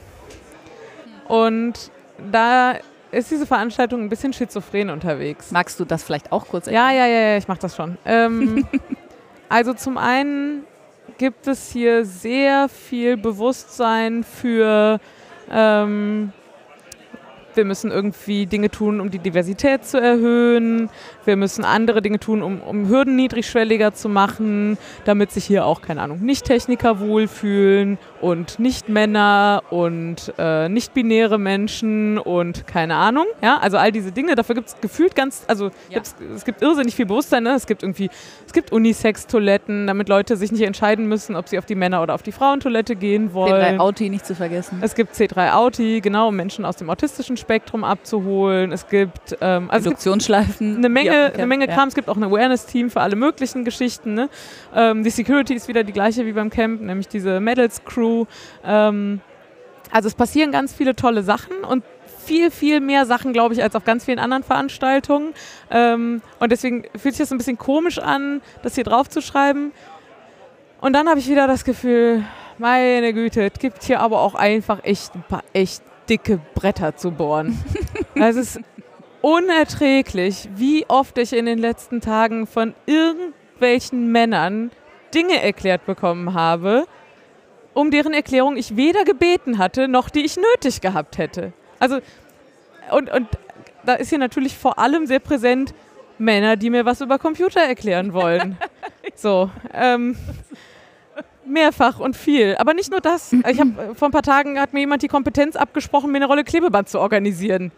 Und da ist diese Veranstaltung ein bisschen schizophren unterwegs. Magst du das vielleicht auch kurz erklären? Ja, ja, ja, ich mache das schon. Ähm, also zum einen gibt es hier sehr viel Bewusstsein für ähm, wir müssen irgendwie Dinge tun, um die Diversität zu erhöhen, wir müssen andere Dinge tun, um, um Hürden niedrigschwelliger zu machen, damit sich hier auch, keine Ahnung, Nicht-Techniker wohlfühlen und Nicht-Männer und äh, nicht-binäre Menschen und keine Ahnung. Ja, also all diese Dinge, dafür gibt es gefühlt ganz, also ja. es gibt irrsinnig viel Bewusstsein, ne? es gibt irgendwie, es gibt Unisex-Toiletten, damit Leute sich nicht entscheiden müssen, ob sie auf die Männer- oder auf die Frauentoilette gehen wollen. C3 Auti nicht zu vergessen. Es gibt C3 Auti, genau, Menschen aus dem autistischen Spektrum abzuholen. Es gibt ähm, also Induktionsschleifen. Eine Menge, eine Menge Kram. Ja. Es gibt auch ein Awareness-Team für alle möglichen Geschichten. Ne? Ähm, die Security ist wieder die gleiche wie beim Camp, nämlich diese Medals Crew. Ähm, also es passieren ganz viele tolle Sachen und viel, viel mehr Sachen, glaube ich, als auf ganz vielen anderen Veranstaltungen. Ähm, und deswegen fühlt sich das ein bisschen komisch an, das hier drauf zu schreiben. Und dann habe ich wieder das Gefühl, meine Güte, es gibt hier aber auch einfach echt ein paar echt dicke Bretter zu bohren. es ist unerträglich, wie oft ich in den letzten Tagen von irgendwelchen Männern Dinge erklärt bekommen habe, um deren Erklärung ich weder gebeten hatte, noch die ich nötig gehabt hätte. Also, und, und da ist hier natürlich vor allem sehr präsent Männer, die mir was über Computer erklären wollen. so, ähm, Mehrfach und viel. Aber nicht nur das. Ich hab, äh, vor ein paar Tagen hat mir jemand die Kompetenz abgesprochen, mir eine Rolle Klebeband zu organisieren.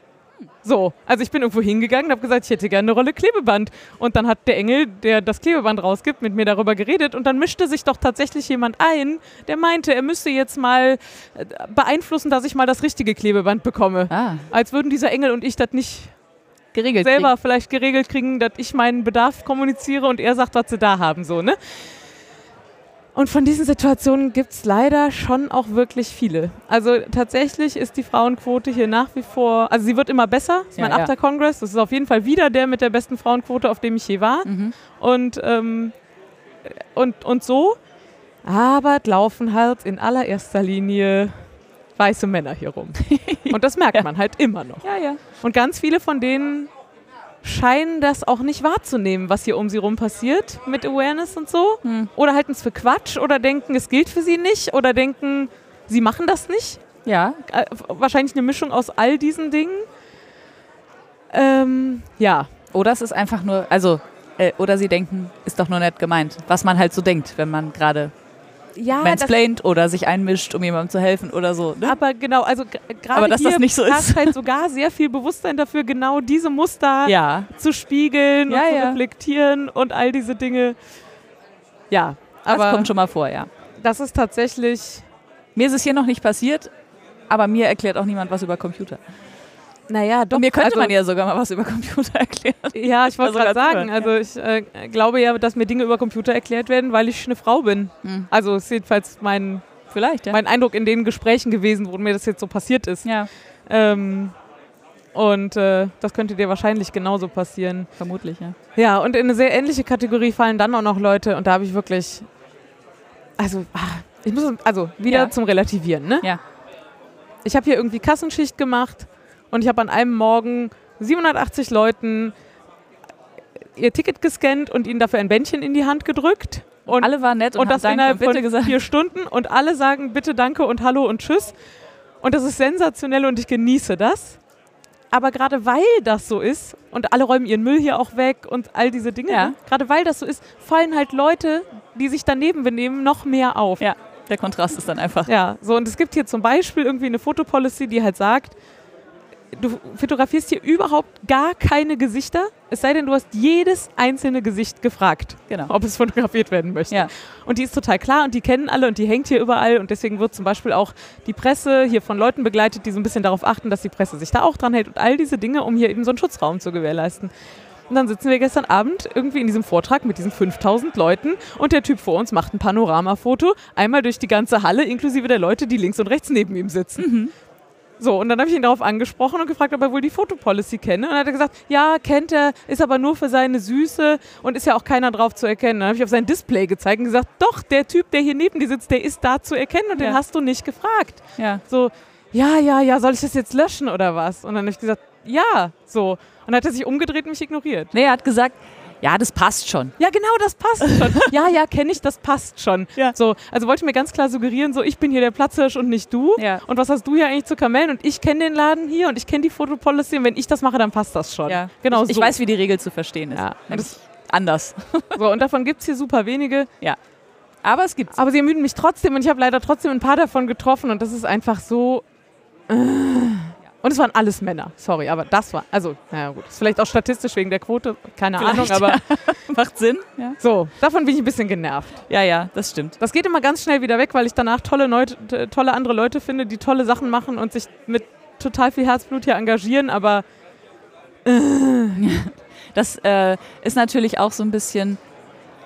So, also ich bin irgendwo hingegangen und habe gesagt, ich hätte gerne eine Rolle Klebeband. Und dann hat der Engel, der das Klebeband rausgibt, mit mir darüber geredet. Und dann mischte sich doch tatsächlich jemand ein, der meinte, er müsste jetzt mal äh, beeinflussen, dass ich mal das richtige Klebeband bekomme. Ah. Als würden dieser Engel und ich das nicht geregelt selber kriegen. vielleicht geregelt kriegen, dass ich meinen Bedarf kommuniziere und er sagt, was sie da haben. So, ne? Und von diesen Situationen gibt es leider schon auch wirklich viele. Also tatsächlich ist die Frauenquote hier nach wie vor, also sie wird immer besser. Das ist mein ja, achter ja. Kongress. Das ist auf jeden Fall wieder der mit der besten Frauenquote, auf dem ich je war. Mhm. Und, ähm, und, und so. Aber laufen halt in allererster Linie weiße Männer hier rum. Und das merkt man halt immer noch. Ja, ja. Und ganz viele von denen scheinen das auch nicht wahrzunehmen, was hier um sie rum passiert mit Awareness und so. Hm. Oder halten es für Quatsch oder denken, es gilt für sie nicht oder denken, sie machen das nicht. Ja. Äh, wahrscheinlich eine Mischung aus all diesen Dingen. Ähm, ja. Oder es ist einfach nur, also, äh, oder sie denken, ist doch nur nett gemeint, was man halt so denkt, wenn man gerade ja, mansplaint oder sich einmischt, um jemandem zu helfen oder so. Ne? Aber genau, also gerade hier das nicht so ist. halt sogar sehr viel Bewusstsein dafür, genau diese Muster ja. zu spiegeln ja, und zu reflektieren und all diese Dinge. Ja, aber das kommt schon mal vor, ja. Das ist tatsächlich. Mir ist es hier noch nicht passiert, aber mir erklärt auch niemand was über Computer. Naja, doch. Und mir könnte also, man ja sogar mal was über Computer erklären. Ja, ich wollte gerade sagen, also ich äh, glaube ja, dass mir Dinge über Computer erklärt werden, weil ich eine Frau bin. Hm. Also ist jedenfalls mein, Vielleicht, ja. mein Eindruck in den Gesprächen gewesen, wo mir das jetzt so passiert ist. Ja. Ähm, und äh, das könnte dir wahrscheinlich genauso passieren. Vermutlich, ja. Ja, und in eine sehr ähnliche Kategorie fallen dann auch noch Leute, und da habe ich wirklich, also, ah, ich muss, also wieder ja. zum Relativieren, ne? Ja. Ich habe hier irgendwie Kassenschicht gemacht und ich habe an einem Morgen 780 Leuten ihr Ticket gescannt und ihnen dafür ein Bändchen in die Hand gedrückt. Und alle waren nett und, und das innerhalb von gesagt. vier Stunden und alle sagen bitte, danke und hallo und tschüss. Und das ist sensationell und ich genieße das. Aber gerade weil das so ist und alle räumen ihren Müll hier auch weg und all diese Dinge, ja. gerade weil das so ist, fallen halt Leute, die sich daneben benehmen, noch mehr auf. Ja, der Kontrast ist dann einfach. Ja, so und es gibt hier zum Beispiel irgendwie eine Fotopolicy, die halt sagt, du fotografierst hier überhaupt gar keine Gesichter, es sei denn, du hast jedes einzelne Gesicht gefragt, Genau. ob es fotografiert werden möchte. Ja. Und die ist total klar und die kennen alle und die hängt hier überall und deswegen wird zum Beispiel auch die Presse hier von Leuten begleitet, die so ein bisschen darauf achten, dass die Presse sich da auch dran hält und all diese Dinge, um hier eben so einen Schutzraum zu gewährleisten. Und dann sitzen wir gestern Abend irgendwie in diesem Vortrag mit diesen 5000 Leuten und der Typ vor uns macht ein Panoramafoto, einmal durch die ganze Halle, inklusive der Leute, die links und rechts neben ihm sitzen. So, und dann habe ich ihn darauf angesprochen und gefragt, ob er wohl die Fotopolicy kenne. Und dann hat er gesagt, ja, kennt er, ist aber nur für seine Süße und ist ja auch keiner drauf zu erkennen. Dann habe ich auf sein Display gezeigt und gesagt, doch, der Typ, der hier neben dir sitzt, der ist da zu erkennen und Ja. den hast du nicht gefragt. Ja. So, ja, ja, ja, soll ich das jetzt löschen oder was? Und dann habe ich gesagt, ja, so. Und dann hat er sich umgedreht und mich ignoriert. Nee, er hat gesagt, ja, das passt schon. Ja, genau, das passt schon. ja, ja, kenne ich, das passt schon. Ja. So, also wollte mir ganz klar suggerieren, so ich bin hier der Platzhirsch und nicht du. Ja. Und was hast du hier eigentlich zu kamellen? Und ich kenne den Laden hier und ich kenne die Fotopolicy und wenn ich das mache, dann passt das schon. Ja. Genau ich, ich so. weiß, wie die Regel zu verstehen ist. Ja, das- anders. so. Und davon gibt es hier super wenige. Aber es gibt's. Aber sie ermüden mich trotzdem und ich habe leider trotzdem ein paar davon getroffen und das ist einfach so. äh. Und es waren alles Männer, sorry, aber das war, also, naja gut, ist vielleicht auch statistisch wegen der Quote, keine Ahnung, Vielleicht. aber Macht Sinn. Ja. so, davon bin ich ein bisschen genervt. ja, ja, das stimmt. Das geht immer ganz schnell wieder weg, weil ich danach tolle, Leute, tolle andere Leute finde, die tolle Sachen machen und sich mit total viel Herzblut hier engagieren, aber Das äh, ist natürlich auch so ein bisschen,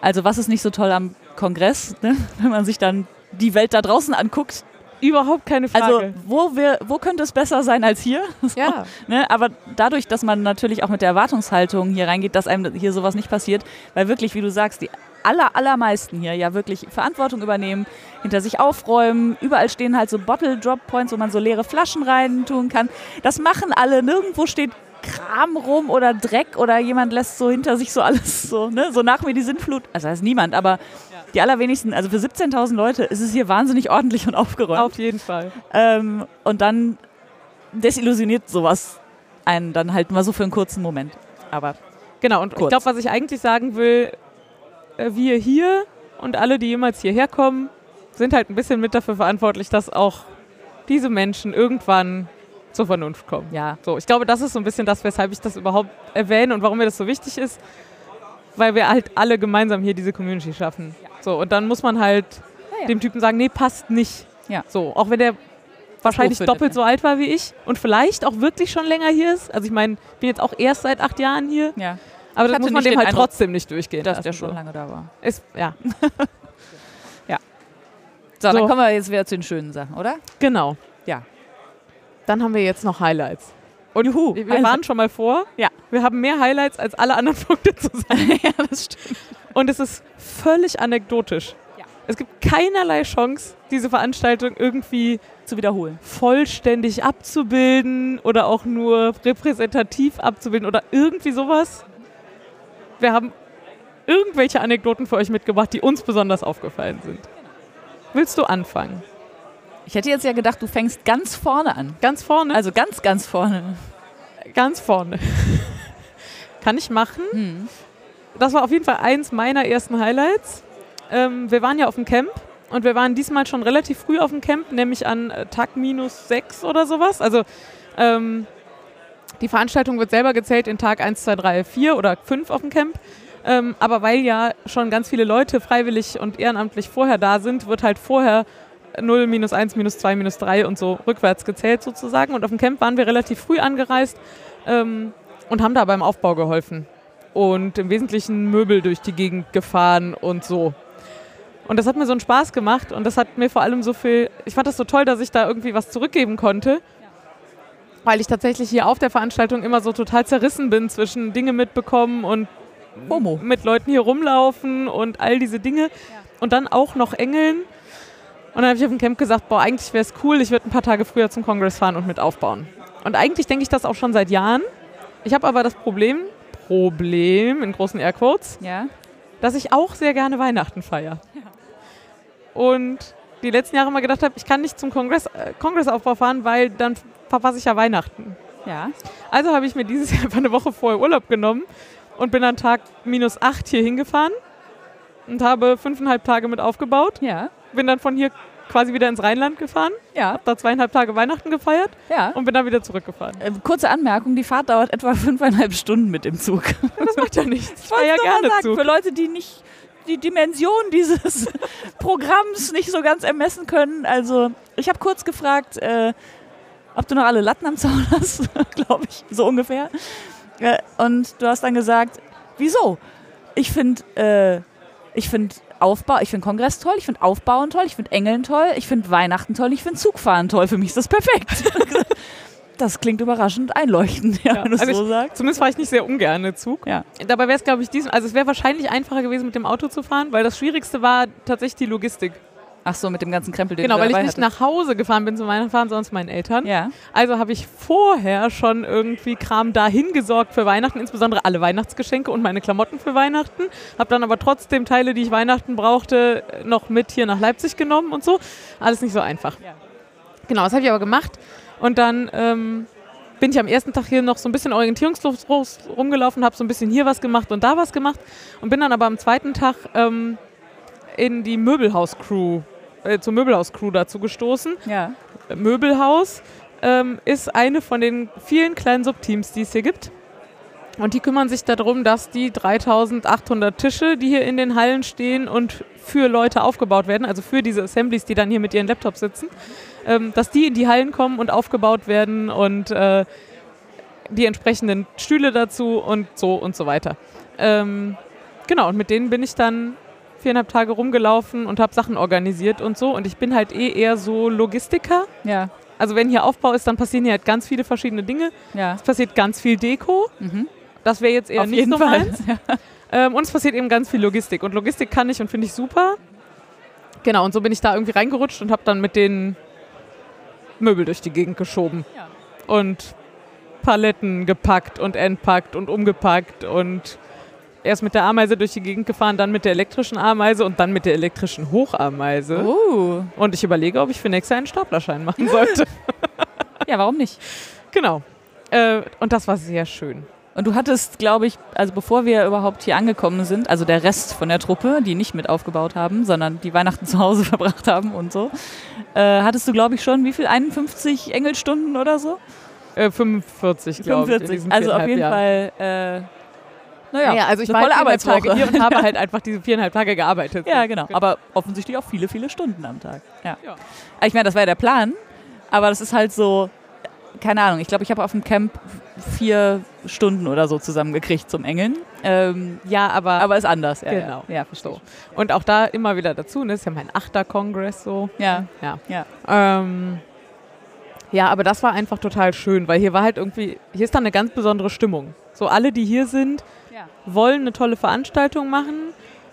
also was ist nicht so toll am Kongress, ne? wenn man sich dann die Welt da draußen anguckt. Überhaupt keine Frage. Also wo, wir, wo könnte es besser sein als hier? So, ja, ne? Aber dadurch, dass man natürlich auch mit der Erwartungshaltung hier reingeht, dass einem hier sowas nicht passiert, weil wirklich, wie du sagst, die aller, allermeisten hier ja wirklich Verantwortung übernehmen, hinter sich aufräumen. Überall stehen halt so Bottle-Drop-Points, wo man so leere Flaschen rein tun kann. Das machen alle. Nirgendwo steht Kram rum oder Dreck oder jemand lässt so hinter sich so alles so, ne? So nach mir die Sintflut. Also das ist niemand, aber die allerwenigsten, also für 17.000 Leute ist es hier wahnsinnig ordentlich und aufgeräumt. auf jeden Fall. Ähm, und dann desillusioniert sowas einen dann halt mal so für einen kurzen Moment. Aber Genau, und ich Kurz. glaube, was ich eigentlich sagen will, äh, wir hier und alle, die jemals hierher kommen, sind halt ein bisschen mit dafür verantwortlich, dass auch diese Menschen irgendwann zur Vernunft kommen. ja, So, ich glaube, das ist so ein bisschen das, weshalb ich das überhaupt erwähne und warum mir das so wichtig ist, weil wir halt alle gemeinsam hier diese Community schaffen. So, und dann muss man halt ja. dem Typen sagen, nee, passt nicht. Ja. So, auch wenn der wahrscheinlich findet, doppelt ja. so alt war wie ich und vielleicht auch wirklich schon länger hier ist. Also ich meine, ich bin jetzt auch erst seit acht Jahren hier, ja, aber das muss man dem halt Eindruck, trotzdem nicht durchgehen dass lassen. der schon so. lange da war. Ist, ja, So, So. dann kommen wir jetzt wieder zu den schönen Sachen, oder? genau. Ja. Dann haben wir jetzt noch Highlights. Und Juhu. wir waren schon mal vor. Ja. Wir haben mehr Highlights als alle anderen Punkte zusammen. ja, das stimmt. Und es ist völlig anekdotisch. Ja. Es gibt keinerlei Chance, diese Veranstaltung irgendwie Zu wiederholen. vollständig abzubilden oder auch nur repräsentativ abzubilden oder irgendwie sowas. Wir haben irgendwelche Anekdoten für euch mitgebracht, die uns besonders aufgefallen sind. Willst du anfangen? Ich hätte jetzt ja gedacht, du fängst ganz vorne an. Ganz vorne? Also ganz, ganz vorne. ganz vorne. Kann ich machen. Hm. Das war auf jeden Fall eins meiner ersten Highlights. Ähm, wir waren ja auf dem Camp und wir waren diesmal schon relativ früh auf dem Camp, nämlich an äh, Tag minus sechs oder sowas. Also ähm, die Veranstaltung wird selber gezählt in Tag 1, 2, 3, 4 oder 5 auf dem Camp. Ähm, aber weil ja schon ganz viele Leute freiwillig und ehrenamtlich vorher da sind, wird halt vorher 0, minus 1, minus 2, minus 3 und so rückwärts gezählt sozusagen. Und auf dem Camp waren wir relativ früh angereist ähm, und haben da beim Aufbau geholfen. Und im Wesentlichen Möbel durch die Gegend gefahren und so. Und das hat mir so einen Spaß gemacht und das hat mir vor allem so viel, ich fand das so toll, dass ich da irgendwie was zurückgeben konnte, weil ich tatsächlich hier auf der Veranstaltung immer so total zerrissen bin zwischen Dinge mitbekommen und Homo. mit Leuten hier rumlaufen und all diese Dinge und dann auch noch Engeln. Und dann habe ich auf dem Camp gesagt, boah, eigentlich wäre es cool, ich würde ein paar Tage früher zum Kongress fahren und mit aufbauen. Und eigentlich denke ich das auch schon seit Jahren. Ich habe aber das Problem, Problem in großen Airquotes, Ja. dass ich auch sehr gerne Weihnachten feiere. Und die letzten Jahre mal gedacht habe, ich kann nicht zum Kongress, äh, Kongressaufbau fahren, weil dann verpasse ich ja Weihnachten. Ja. Also habe ich mir dieses Jahr einfach eine Woche vorher Urlaub genommen und bin an Tag minus acht hier hingefahren und habe fünfeinhalb Tage mit aufgebaut. Ja. Bin dann von hier quasi wieder ins Rheinland gefahren, Ja, hab da zweieinhalb Tage Weihnachten gefeiert ja. und bin dann wieder zurückgefahren. Äh, kurze Anmerkung, die Fahrt dauert etwa fünfeinhalb Stunden mit dem Zug. Das macht ja nichts. Ich wollte ja gerne sagen, Zug. für Leute, die nicht die Dimension dieses Programms nicht so ganz ermessen können. Also, ich habe kurz gefragt, äh, ob du noch alle Latten am Zaun hast, glaube ich, so ungefähr. Äh, und du hast dann gesagt, wieso? Ich finde, äh, ich finde Aufbau, ich finde Kongress toll, ich finde Aufbauen toll, ich finde Engeln toll, ich finde Weihnachten toll, ich finde Zugfahren toll. Für mich ist das perfekt. das klingt überraschend einleuchtend, ja, Ja, wenn du es also so sagst. Zumindest fahre ich nicht sehr ungern Zug. Ja. Dabei wäre es, glaube ich, diesem, also es wäre wahrscheinlich einfacher gewesen, mit dem Auto zu fahren, weil das Schwierigste war tatsächlich die Logistik. Ach so, mit dem ganzen Krempel, den Genau, weil ich nicht hattest. nach Hause gefahren bin zu meinen Fahren, sondern zu meinen Eltern. Ja. Also habe ich vorher schon irgendwie Kram dahin gesorgt für Weihnachten, insbesondere alle Weihnachtsgeschenke und meine Klamotten für Weihnachten. Habe dann aber trotzdem Teile, die ich Weihnachten brauchte, noch mit hier nach Leipzig genommen und so. Alles nicht so einfach. Ja. Genau, das habe ich aber gemacht. Und dann ähm, bin ich am ersten Tag hier noch so ein bisschen orientierungslos rumgelaufen, habe so ein bisschen hier was gemacht und da was gemacht und bin dann aber am zweiten Tag ähm, in die Möbelhaus-Crew, äh, zur Möbelhaus-Crew dazu gestoßen. Ja. Möbelhaus ähm, ist eine von den vielen kleinen Subteams, die es hier gibt. Und die kümmern sich darum, dass die 3800 Tische, die hier in den Hallen stehen und für Leute aufgebaut werden, also für diese Assemblies, die dann hier mit ihren Laptops sitzen, ähm, dass die in die Hallen kommen und aufgebaut werden und äh, die entsprechenden Stühle dazu und so und so weiter. Ähm, genau, und mit denen bin ich dann viereinhalb Tage rumgelaufen und habe Sachen organisiert und so. Und ich bin halt eh eher so Logistiker. Ja. Also wenn hier Aufbau ist, dann passieren hier halt ganz viele verschiedene Dinge. Ja. Es passiert ganz viel Deko. Mhm. Das wäre jetzt eher Auf nicht so Fall. meins. Ähm, und es passiert eben ganz viel Logistik. Und Logistik kann ich und finde ich super. Genau, und so bin ich da irgendwie reingerutscht und habe dann mit den Möbel durch die Gegend geschoben. Ja. Und Paletten gepackt und entpackt und umgepackt und erst mit der Ameise durch die Gegend gefahren, dann mit der elektrischen Ameise und dann mit der elektrischen Hochameise. Oh. Und ich überlege, ob ich für nächstes Jahr einen Staplerschein machen sollte. Ja, warum nicht? genau. Äh, und das war sehr schön. Und du hattest, glaube ich, also bevor wir überhaupt hier angekommen sind, also der Rest von der Truppe, die nicht mit aufgebaut haben, sondern die Weihnachten zu Hause verbracht haben und so, äh, hattest du, glaube ich, schon wie viel? 51 Engelstunden oder so? Äh, 45, glaube ich. in 45. diesen Also auf jeden Jahren. Fall, naja, Ja, also ich war volle Arbeitswoche. hier und habe halt einfach diese viereinhalb Tage gearbeitet. Ja, genau. Aber offensichtlich auch viele, viele Stunden am Tag. Ja. Ja. Ich meine, das war ja der Plan, aber das ist halt so, keine Ahnung, ich glaube, ich habe auf dem Camp vier Stunden oder so zusammengekriegt zum Engeln. Ähm, Ja, aber, aber ist anders. Ja, Genau. Ja, ja verstehe. und auch da immer wieder dazu, ne? ist ja mein achter Kongress so. Ja, Ja. ja. Ähm, ja, aber das war einfach total schön, weil hier war halt irgendwie, hier ist dann eine ganz besondere Stimmung. So alle, die hier sind. Wollen eine tolle Veranstaltung machen,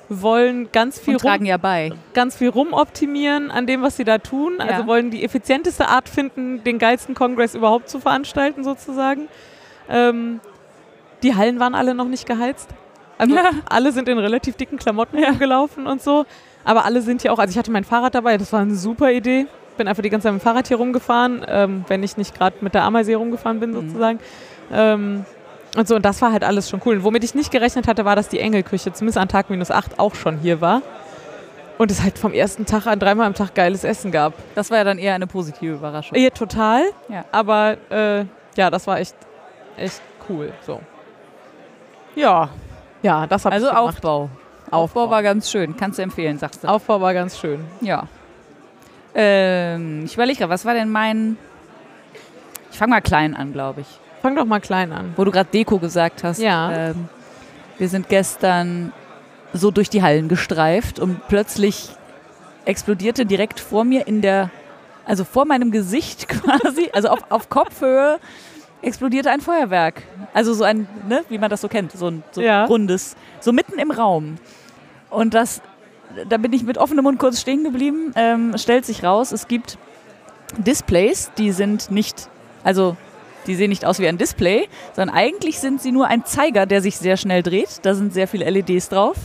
wollen ganz viel Und tragen ja bei. ganz viel rumoptimieren an dem, was sie da tun. Ja. Also wollen die effizienteste Art finden, den geilsten Kongress überhaupt zu veranstalten, sozusagen. Ähm, die Hallen waren alle noch nicht geheizt. Also Ja. alle sind in relativ dicken Klamotten rumgelaufen und so. Aber alle sind hier auch, also ich hatte mein Fahrrad dabei, das war eine super Idee. Bin einfach die ganze Zeit mit dem Fahrrad hier rumgefahren, ähm, wenn ich nicht gerade mit der Ameise hier rumgefahren bin, Mhm. sozusagen. Ähm, und so, und das war halt alles schon cool. Und womit ich nicht gerechnet hatte, war, dass die Engelküche zumindest an Tag minus 8 auch schon hier war. Und es halt vom ersten Tag an dreimal am Tag geiles Essen gab. Das war ja dann eher eine positive Überraschung. Ja, total. Ja. Aber äh, ja, das war echt, echt cool. So. Ja, Ja, das habe also ich gemacht. Aufbau. Aufbau war ganz schön. Kannst du empfehlen, sagst du. Aufbau war ganz schön. Ja. Ähm, ich überlege was war denn mein. Ich fange mal klein an, glaube ich. Fang doch mal klein an. Wo du gerade Deko gesagt hast. Ja. Ähm, wir sind gestern so durch die Hallen gestreift und plötzlich explodierte direkt vor mir in der, also vor meinem Gesicht quasi, also auf, auf Kopfhöhe, explodierte ein Feuerwerk. Also so ein, ne, wie man das so kennt, so ein so Ja. rundes, so mitten im Raum. Und das, da bin ich mit offenem Mund kurz stehen geblieben. Ähm, stellt sich raus, es gibt Displays, die sind nicht, also die sehen nicht aus wie ein Display, sondern eigentlich sind sie nur ein Zeiger, der sich sehr schnell dreht. Da sind sehr viele LEDs drauf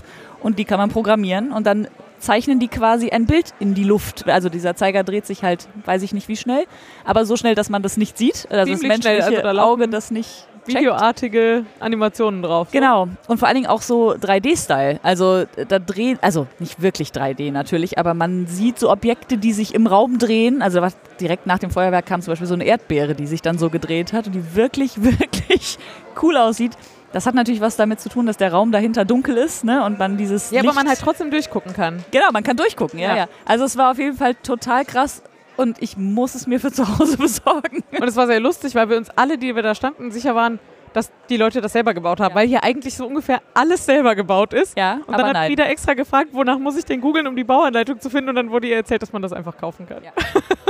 und die kann man programmieren und dann zeichnen die quasi ein Bild in die Luft. Also dieser Zeiger dreht sich halt, weiß ich nicht wie schnell, aber so schnell, dass man das nicht sieht, also das Ziemlich schnell, menschliche also da Auge das nicht videoartige Animationen drauf. Genau. Und vor allen Dingen auch so 3D-Style. Also da drehen, also nicht wirklich 3D natürlich, aber man sieht so Objekte, die sich im Raum drehen. Also was direkt nach dem Feuerwerk kam zum Beispiel so eine Erdbeere, die sich dann so gedreht hat und die wirklich, wirklich cool aussieht. Das hat natürlich was damit zu tun, dass der Raum dahinter dunkel ist ne? und man dieses Ja, Licht aber man halt trotzdem durchgucken kann. Genau, man kann durchgucken, ja, Ja. ja. Also es war auf jeden Fall total krass und ich muss es mir für zu Hause besorgen. Und es war sehr lustig, weil wir uns alle, die wir da standen, sicher waren, dass die Leute das selber gebaut haben, Ja. weil hier eigentlich so ungefähr alles selber gebaut ist. Ja, Und dann hat nein. wieder extra gefragt, wonach muss ich denn googeln, um die Bauanleitung zu finden. Und dann wurde ihr erzählt, dass man das einfach kaufen kann. Ja.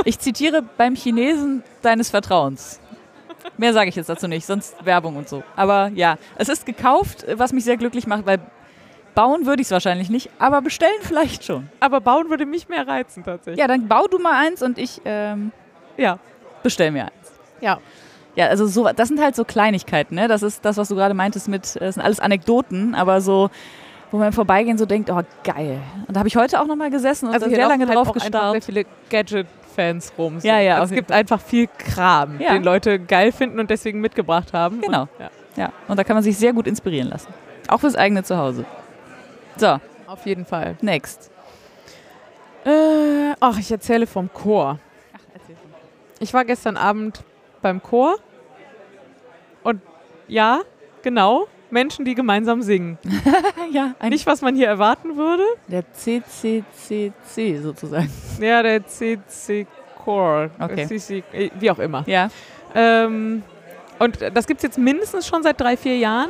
Ich zitiere beim Chinesen deines Vertrauens. Mehr sage ich jetzt dazu nicht, sonst Werbung und so. Aber ja, es ist gekauft, was mich sehr glücklich macht, weil bauen würde ich es wahrscheinlich nicht, aber bestellen vielleicht schon. Aber bauen würde mich mehr reizen tatsächlich. Ja, dann bau du mal eins und ich ähm, Ja. bestell mir eins. Ja. Ja, also so, das sind halt so Kleinigkeiten, ne? Das ist das, was du gerade meintest mit, äh, das sind alles Anekdoten, aber so, wo man im Vorbeigehen so denkt, oh geil. Und da habe ich heute auch nochmal gesessen und Also sehr lange halt drauf auch einfach gestarrt. sehr viele Gadget-Fans rum. so. Ja, ja, Also es gibt einfach viel Kram, Ja. den Leute geil finden und deswegen mitgebracht haben. Genau. Und, ja. Ja, und da kann man sich sehr gut inspirieren lassen. Auch fürs eigene Zuhause. So, Auf jeden Fall. next. Äh, ach, ich erzähle vom Chor. Ich war gestern Abend beim Chor und ja, genau, Menschen, die gemeinsam singen. ja, Nicht, was man hier erwarten würde. der CCCC sozusagen. Ja, der CC Chor. Okay. CC, äh, wie auch immer. Ja. Ähm, und das gibt es jetzt mindestens schon seit drei, vier Jahren.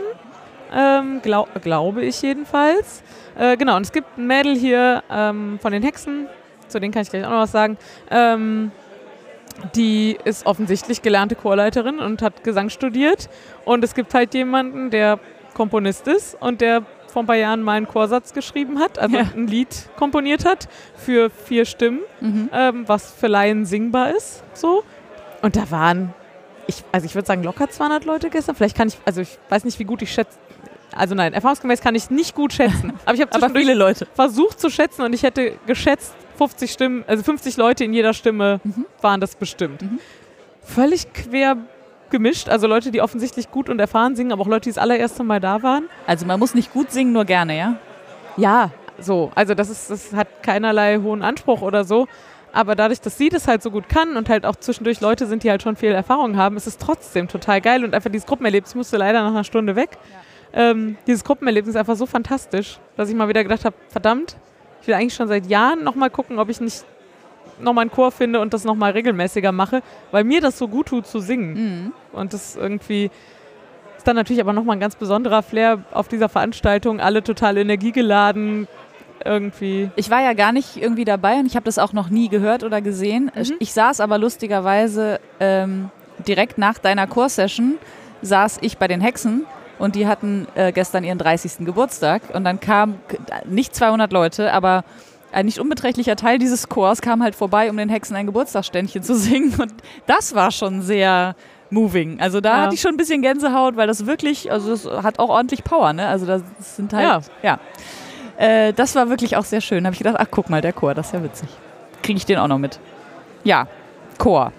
Ähm, glaub, glaube ich jedenfalls. Äh, genau, und es gibt ein Mädel hier ähm, von den Hexen, zu denen kann ich gleich auch noch was sagen. Ähm, die ist offensichtlich gelernte Chorleiterin und hat Gesang studiert. Und es gibt halt jemanden, der Komponist ist und der vor ein paar Jahren mal einen Chorsatz geschrieben hat, also Ja. ein Lied komponiert hat für vier Stimmen Mhm. ähm, was für Laien singbar ist. So. Und da waren, ich, also ich würde sagen, locker 200 Leute gestern. Vielleicht kann ich, also ich weiß nicht, wie gut ich schätze. Also nein, erfahrungsgemäß kann ich nicht gut schätzen. Aber ich habe viele Leute. versucht zu schätzen und ich hätte geschätzt, 50 Stimmen, also 50 Leute in jeder Stimme Mhm. waren das bestimmt. Mhm. Völlig quer gemischt, also Leute, die offensichtlich gut und erfahren singen, aber auch Leute, die das allererste Mal da waren. Also man muss nicht gut singen, nur gerne, ja? Ja, so. Also das ist, das hat keinerlei hohen Anspruch oder so. Aber dadurch, dass sie das halt so gut kann und halt auch zwischendurch Leute sind, die halt schon viel Erfahrung haben, ist es trotzdem total geil und einfach dieses Gruppenerlebnis, musste leider nach einer Stunde weg. Ähm, dieses Gruppenerlebnis ist einfach so fantastisch, dass ich mal wieder gedacht habe, verdammt, ich will eigentlich schon seit Jahren nochmal gucken, ob ich nicht nochmal einen Chor finde und das nochmal regelmäßiger mache, weil mir das so gut tut zu singen. Mhm. Und das irgendwie ist dann natürlich aber nochmal ein ganz besonderer Flair auf dieser Veranstaltung. Alle total energiegeladen. Irgendwie. Ich war ja gar nicht irgendwie dabei und ich habe das auch noch nie gehört oder gesehen. Mhm. Ich saß aber lustigerweise ähm, direkt nach deiner Chorsession saß ich bei den Hexen und die hatten äh, gestern ihren 30. Geburtstag und dann kam k- nicht 200 Leute, aber ein nicht unbeträchtlicher Teil dieses Chors kam halt vorbei, um den Hexen ein Geburtstagsständchen zu singen und das war schon sehr moving. Also da Ja. hatte ich schon ein bisschen Gänsehaut, weil das wirklich, also das hat auch ordentlich Power, ne? Also das sind halt, ja. Äh, das war wirklich auch sehr schön. Da habe ich gedacht, ach guck mal, der Chor, das ist ja witzig. Kriege ich den auch noch mit. Ja, Chor.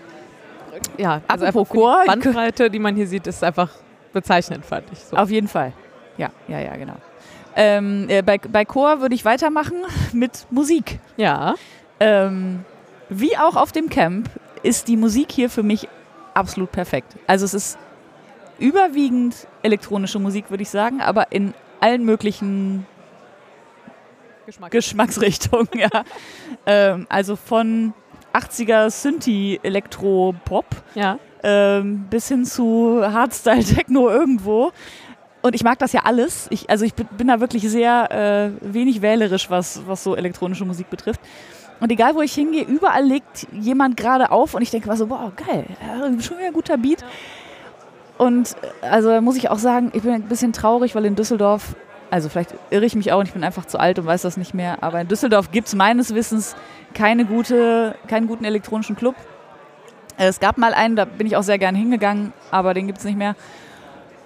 Ja, also Apropos einfach Chor, die Bandbreite, die man hier sieht, ist einfach bezeichnend, fand ich. So. Auf jeden Fall. Ja, ja, ja, genau. Ähm, äh, bei, bei Chor würde ich weitermachen mit Musik. Ja. Ähm, wie auch auf dem Camp ist die Musik hier für mich absolut perfekt. Also es ist überwiegend elektronische Musik, würde ich sagen, aber in allen möglichen Geschmack. Geschmacksrichtungen. ja. ähm, also von 80er Synthi Elektro Pop ja. Ähm, bis hin zu Hardstyle Techno irgendwo. Und ich mag das ja alles. Ich, also ich bin, da wirklich sehr äh, wenig wählerisch, was, was so elektronische Musik betrifft. Und egal, wo ich hingehe, überall legt jemand gerade auf und ich denke mal so, wow, geil, ja, schon wieder ein guter Beat. Und äh, also muss ich auch sagen, ich bin ein bisschen traurig, weil in Düsseldorf, also vielleicht irre ich mich auch und ich bin einfach zu alt und weiß das nicht mehr, aber in Düsseldorf gibt es meines Wissens keine gute, keinen guten elektronischen Club. Äh, Es gab mal einen, da bin ich auch sehr gern hingegangen, aber den gibt es nicht mehr.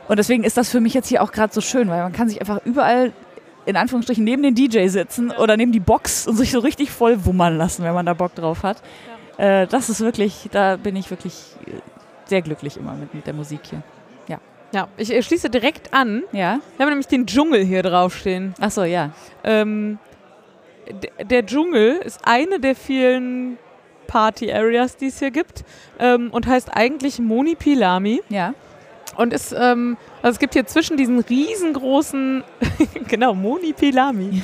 Und deswegen ist das für mich jetzt hier auch gerade so schön, weil man kann sich einfach überall in Anführungsstrichen neben den DJ sitzen oder neben die Box und sich so richtig voll wummern lassen, wenn man da Bock drauf hat. Äh, das ist wirklich, da bin ich wirklich äh, sehr glücklich immer mit, mit der Musik hier. Ja. Ja, ich schließe direkt an. Ja. Wir haben nämlich den Dschungel hier draufstehen. Ach so, ja. Ähm, der Dschungel ist eine der vielen Party-Areas, die es hier gibt ähm, und heißt eigentlich Moni Pilami Ja. und ist, ähm, also es gibt hier zwischen diesen riesengroßen, genau, Moni Pilami,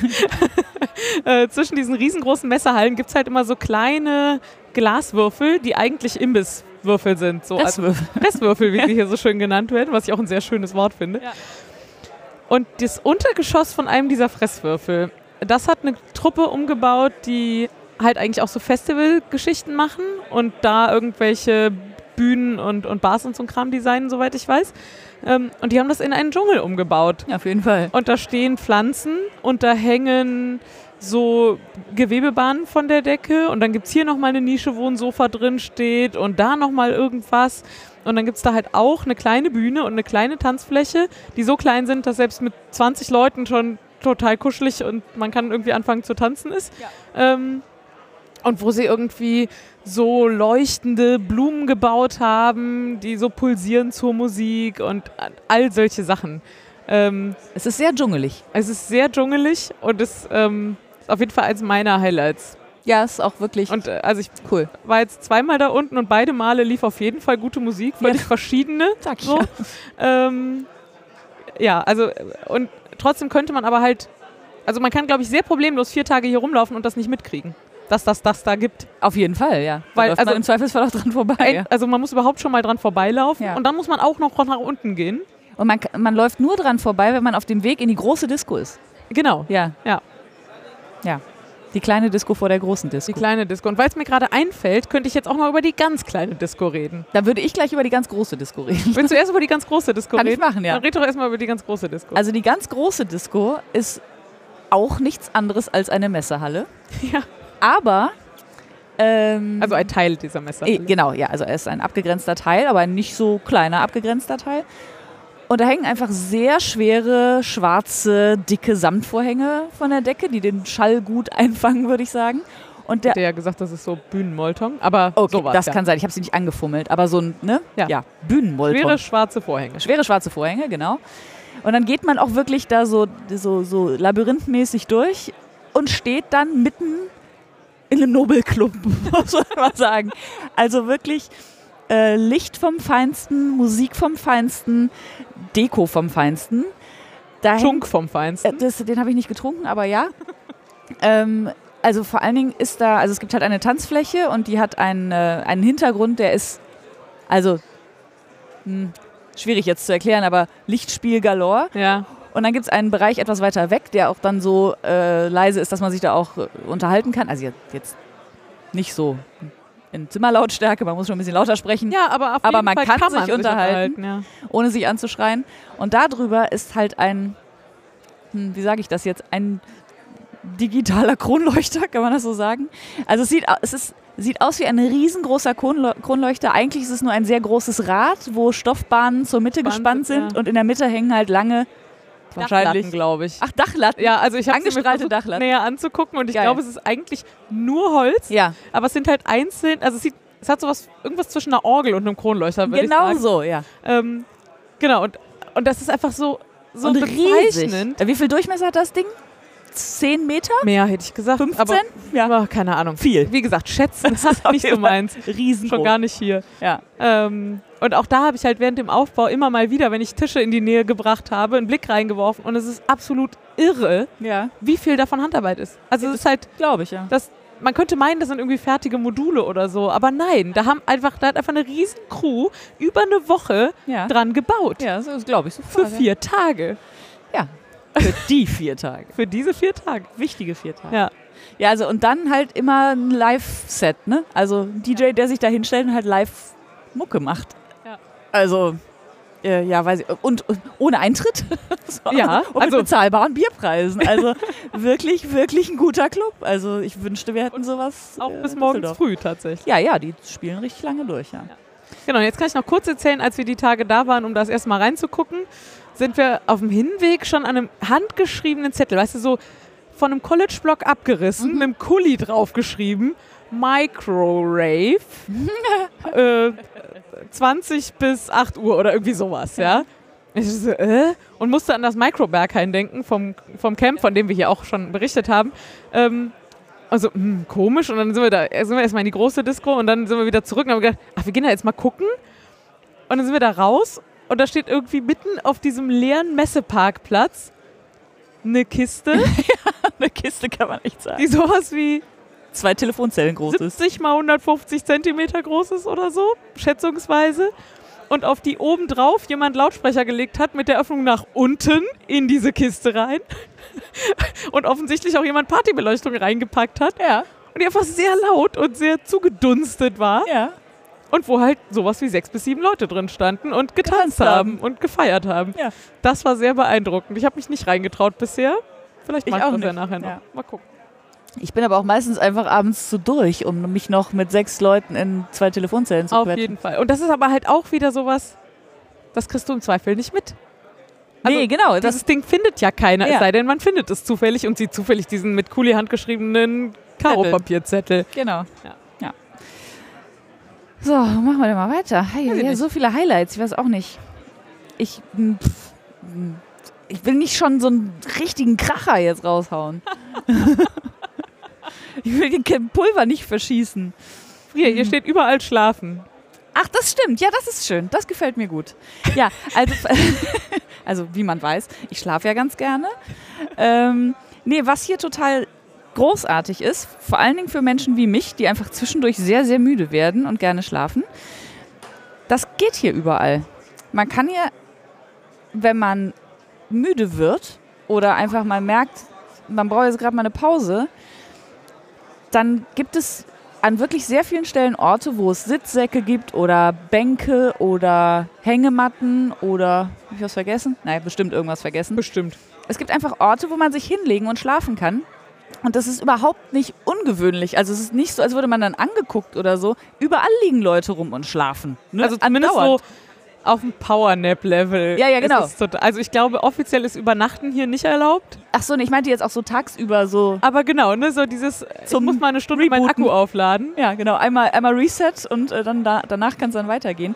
äh, zwischen diesen riesengroßen Messerhallen gibt es halt immer so kleine Glaswürfel, die eigentlich Imbisswürfel sind. So, also Restwürfel. Restwürfel, wie sie hier so schön genannt werden, was ich auch ein sehr schönes Wort finde. Ja. Und das Untergeschoss von einem dieser Fresswürfel, das hat eine Truppe umgebaut, die halt eigentlich auch so Festivalgeschichten machen und da irgendwelche Bühnen und, und Bars und so ein Kram designen, soweit ich weiß. Ähm, und die haben das in einen Dschungel umgebaut. Ja, auf jeden Fall. Und da stehen Pflanzen und da hängen so Gewebebahnen von der Decke und dann gibt es hier nochmal eine Nische, wo ein Sofa drin steht und da nochmal irgendwas. Und dann gibt es da halt auch eine kleine Bühne und eine kleine Tanzfläche, die so klein sind, dass selbst mit 20 Leuten schon total kuschelig und man kann irgendwie anfangen zu tanzen ist. Ähm, und wo sie irgendwie so leuchtende Blumen gebaut haben, die so pulsieren zur Musik und all solche Sachen. Ähm, Es ist sehr dschungelig. es ist sehr dschungelig und es ähm, ist auf jeden Fall eins meiner Highlights. Ja, ist auch wirklich Und äh, also ich cool. war jetzt zweimal da unten und beide Male lief auf jeden Fall gute Musik, völlig verschiedene. Sag ich So. ja. Ähm, ja, also äh, und trotzdem könnte man aber halt, also man kann glaube ich sehr problemlos vier Tage hier rumlaufen und das nicht mitkriegen, dass das das da gibt. Auf jeden Fall, ja. Weil, also- im Zweifelsfall auch dran vorbei. Ein, Ja. Also man muss überhaupt schon mal dran vorbeilaufen Ja. und dann muss man auch noch nach unten gehen. Und man, man läuft nur dran vorbei, wenn man auf dem Weg in die große Disco ist. Genau, Ja. Ja. Ja. Die kleine Disco vor der großen Disco. die kleine Disco. Und weil es mir gerade einfällt, könnte ich jetzt auch mal über die ganz kleine Disco reden. Da würde ich gleich über die ganz große Disco reden. Willst du erst über die ganz große Disco Kann ich reden? machen, ja. Dann red doch erstmal über die ganz große Disco. Also die ganz große Disco ist auch nichts anderes als eine Messehalle. ja. Aber ähm, Also ein Teil dieser Messer. Eh, genau, ja, also er ist ein abgegrenzter Teil, aber ein nicht so kleiner abgegrenzter Teil. Und da hängen einfach sehr schwere, schwarze, dicke Samtvorhänge von der Decke, die den Schall gut einfangen, würde ich sagen. Und der, Hat ja gesagt, das ist so Bühnenmolton, aber okay, sowas. das ja. kann sein, ich habe sie nicht angefummelt, aber so ein, ne? Ja. Bühnenmolton. Schwere schwarze Vorhänge. Schwere schwarze Vorhänge, genau. Und dann geht man auch wirklich da so, so, so labyrinthmäßig durch und steht dann mitten in einem Nobelclub, muss man mal sagen. Also wirklich äh, Licht vom Feinsten, Musik vom Feinsten, Deko vom Feinsten. Da Schunk vom äh, Feinsten. das, den habe ich nicht getrunken, aber ja. ähm, also vor allen Dingen ist da, also es gibt halt eine Tanzfläche und die hat einen, äh, einen Hintergrund, der ist, also hm, schwierig jetzt zu erklären, aber Lichtspiel galore. Ja. Und dann gibt es einen Bereich etwas weiter weg, der auch dann so äh, leise ist, dass man sich da auch äh, unterhalten kann. Also jetzt- nicht so in Zimmerlautstärke, man muss schon ein bisschen lauter sprechen ja, aber auf Aber man kann kann sich man unterhalten. Ja. ohne sich anzuschreien. Und darüber ist halt ein, hm, wie sage ich das jetzt, ein digitaler Kronleuchter, kann man das so sagen? Also es sieht, es ist, sieht aus wie ein riesengroßer Kronleu Kronleuchter. Eigentlich ist es nur ein sehr großes Rad, wo Stoffbahnen zur Mitte Bahn gespannt sind, sind ja. und in der Mitte hängen halt lange, wahrscheinlich, glaube ich. ach Dachlatten. ja, also ich habe angestrahlte Dachlatten. näher anzugucken und ich glaube, es ist eigentlich nur Holz, Ja, aber es sind halt einzeln, also es sieht, es hat sowas, irgendwas zwischen einer Orgel und einem Kronleuchter, würde genau ich sagen. so, ja. Ähm, genau, und, und das ist einfach so, so und riesig. bezeichnend. Äh, Wie viel Durchmesser hat das Ding? Zehn Meter? Mehr hätte ich gesagt. 15? Aber, Ja. aber keine Ahnung. Viel. Wie gesagt, schätzen ist auf nicht so meins. Riesengroß. Schon gar nicht hier. Ja. Ähm, und auch da habe ich halt während dem Aufbau immer mal wieder, wenn ich Tische in die Nähe gebracht habe, einen Blick reingeworfen. Und es ist absolut irre, Ja, wie viel davon Handarbeit ist. Also es ist halt, glaube ich, ja. das, man könnte meinen, das sind irgendwie fertige Module oder so. Aber nein, da, haben einfach, da hat einfach eine riesen Crew über eine Woche Ja, dran gebaut. ja das glaube ich Für sofort. ja. vier Tage. Ja. Für die vier Tage. Für diese vier Tage. Wichtige vier Tage. Ja. Ja, also und dann halt immer ein Live-Set, ne? Also ein DJ, der sich da hinstellt und halt live Mucke macht. Ja. Also, äh, ja, weiß ich. Und, und ohne Eintritt? so, Ja, und also- mit bezahlbaren Bierpreisen. Also wirklich, wirklich ein guter Club. Also ich wünschte, wir hätten sowas. Auch äh, bis morgens früh tatsächlich. Ja, ja, die spielen richtig lange durch, ja. Genau, jetzt kann ich noch kurz erzählen, als wir die Tage da waren, um das erstmal reinzugucken, sind wir auf dem Hinweg schon an einem handgeschriebenen Zettel, weißt du, so von einem College-Block abgerissen, mit einem Kuli draufgeschrieben, Micro-Rave, äh, 20 bis 8 Uhr oder irgendwie sowas, ja. Ich so, äh? Und musste an das Microberghain denken vom, vom Camp, von dem wir hier auch schon berichtet haben. Ähm, also, hm, komisch. Und dann sind wir da, sind wir erstmal in die große Disco und dann sind wir wieder zurück und haben gedacht, ach, wir gehen da jetzt mal gucken. Und dann sind wir da raus und da steht irgendwie mitten auf diesem leeren Messeparkplatz eine Kiste, Eine Kiste kann man echt sagen. die sowas wie Zwei Telefonzellen groß ist. 70 mal 150 Zentimeter groß ist oder so, schätzungsweise. Und auf die oben drauf jemand Lautsprecher gelegt hat mit der Öffnung nach unten in diese Kiste rein. Und offensichtlich auch jemand Partybeleuchtung reingepackt hat. Ja, Und die einfach sehr laut und sehr zugedunstet war. ja. Und wo halt sowas wie sechs bis sieben Leute drin standen und getanzt Getanzt haben und gefeiert haben. Ja. Das war sehr beeindruckend. Ich habe mich nicht reingetraut bisher. Vielleicht Ich mache ich auch das ja nachher noch. Ja. Mal gucken. Ich bin aber auch meistens einfach abends zu durch, um mich noch mit sechs Leuten in zwei Telefonzellen zu Auf quetschen. jeden Fall. Und das ist aber halt auch wieder sowas, das kriegst du im Zweifel nicht mit. Also, nee, genau. Das Das Ding findet ja keiner, Ja. es sei denn, man findet es zufällig und sieht zufällig diesen mit Kuli handgeschriebenen Karo-Papierzettel. Genau. Ja. So, machen wir denn mal weiter. Hey, ja, so viele Highlights, ich weiß auch nicht. Ich, m, pff, m, ich will nicht schon so einen richtigen Kracher jetzt raushauen. ich will den Pulver nicht verschießen. Hier, hier steht überall schlafen. Ach, das stimmt. Ja, das ist schön. Das gefällt mir gut. Ja, also, also wie man weiß, ich schlafe ja ganz gerne. Ähm, nee, was hier total großartig ist, vor allen Dingen für Menschen wie mich, die einfach zwischendurch sehr, sehr müde werden und gerne schlafen, das geht hier überall. Man kann hier, wenn man müde wird oder einfach mal merkt, man braucht jetzt gerade mal eine Pause, dann gibt es an wirklich sehr vielen Stellen Orte, wo es Sitzsäcke gibt oder Bänke oder Hängematten oder, habe ich was vergessen? Nein, bestimmt irgendwas vergessen. Bestimmt. Es gibt einfach Orte, wo man sich hinlegen und schlafen kann. Und das ist überhaupt nicht ungewöhnlich. Also es ist nicht so, als würde man dann angeguckt oder so. Überall liegen Leute rum und schlafen. Ne? Also zumindest Andauernd. so auf dem Powernap-Level. Ja, ja, genau. total- Also ich glaube, offiziell ist Übernachten hier nicht erlaubt. Ach so, nee, ich meinte jetzt auch so tagsüber so. Aber genau, ne, so dieses, Zum muss mal eine Stunde meinen Rebooten. Akku aufladen. Ja, genau. Einmal, einmal Reset und äh, dann da, danach kann es dann weitergehen.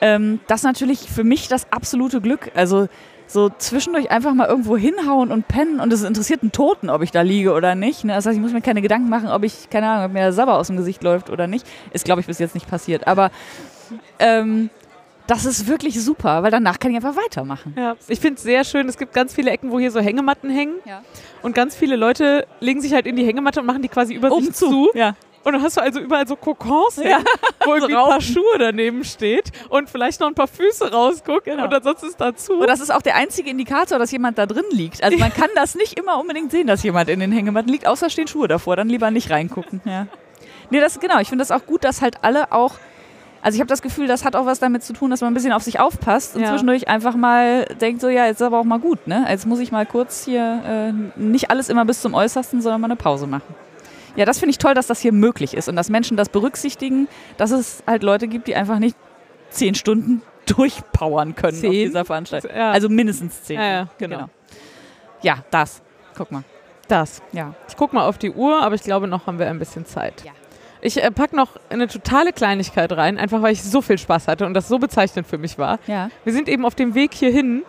Ähm, das ist natürlich für mich das absolute Glück. Also so zwischendurch einfach mal irgendwo hinhauen und pennen und es interessiert einen Toten, ob ich da liege oder nicht. Ne? Das heißt, ich muss mir keine Gedanken machen, ob ich, keine Ahnung, ob mir der Sabber aus dem Gesicht läuft oder nicht. Ist, glaube ich, bis jetzt nicht passiert. Aber ähm, das ist wirklich super, weil danach kann ich einfach weitermachen. Ja, ich finde es sehr schön. Es gibt ganz viele Ecken, wo hier so Hängematten hängen. Ja. Und ganz viele Leute legen sich halt in die Hängematte und machen die quasi über sich zu. Ja. Und dann hast du also überall so Kokons, Ja. hängen, wo irgendwie ein paar Schuhe daneben steht und vielleicht noch ein paar Füße rausgucken Genau. und ansonsten ist dazu. Und das ist auch der einzige Indikator, dass jemand da drin liegt. Also man kann das nicht immer unbedingt sehen, dass jemand in den Hängematten liegt, außer stehen Schuhe davor. Dann lieber nicht reingucken. Ja. Nee, das genau. Ich finde das auch gut, dass halt alle auch. Also ich habe das Gefühl, das hat auch was damit zu tun, dass man ein bisschen auf sich aufpasst und Ja. zwischendurch einfach mal denkt, so ja, jetzt ist aber auch mal gut, ne? Jetzt muss ich mal kurz hier äh, nicht alles immer bis zum Äußersten, sondern mal eine Pause machen. Ja, das finde ich toll, dass das hier möglich ist und dass Menschen das berücksichtigen, dass es halt Leute gibt, die einfach nicht zehn Stunden durchpowern können auf Zehn? dieser Veranstaltung. Ja. Also mindestens zehn. Ja, ja, genau. Ja, das. Guck mal. das. Ja. Ich gucke mal auf die Uhr, aber ich glaube, noch haben wir ein bisschen Zeit. Ja. Ich äh, packe noch eine totale Kleinigkeit rein, einfach weil ich so viel Spaß hatte und das so bezeichnend für mich war. Ja. Wir sind eben auf dem Weg hierhin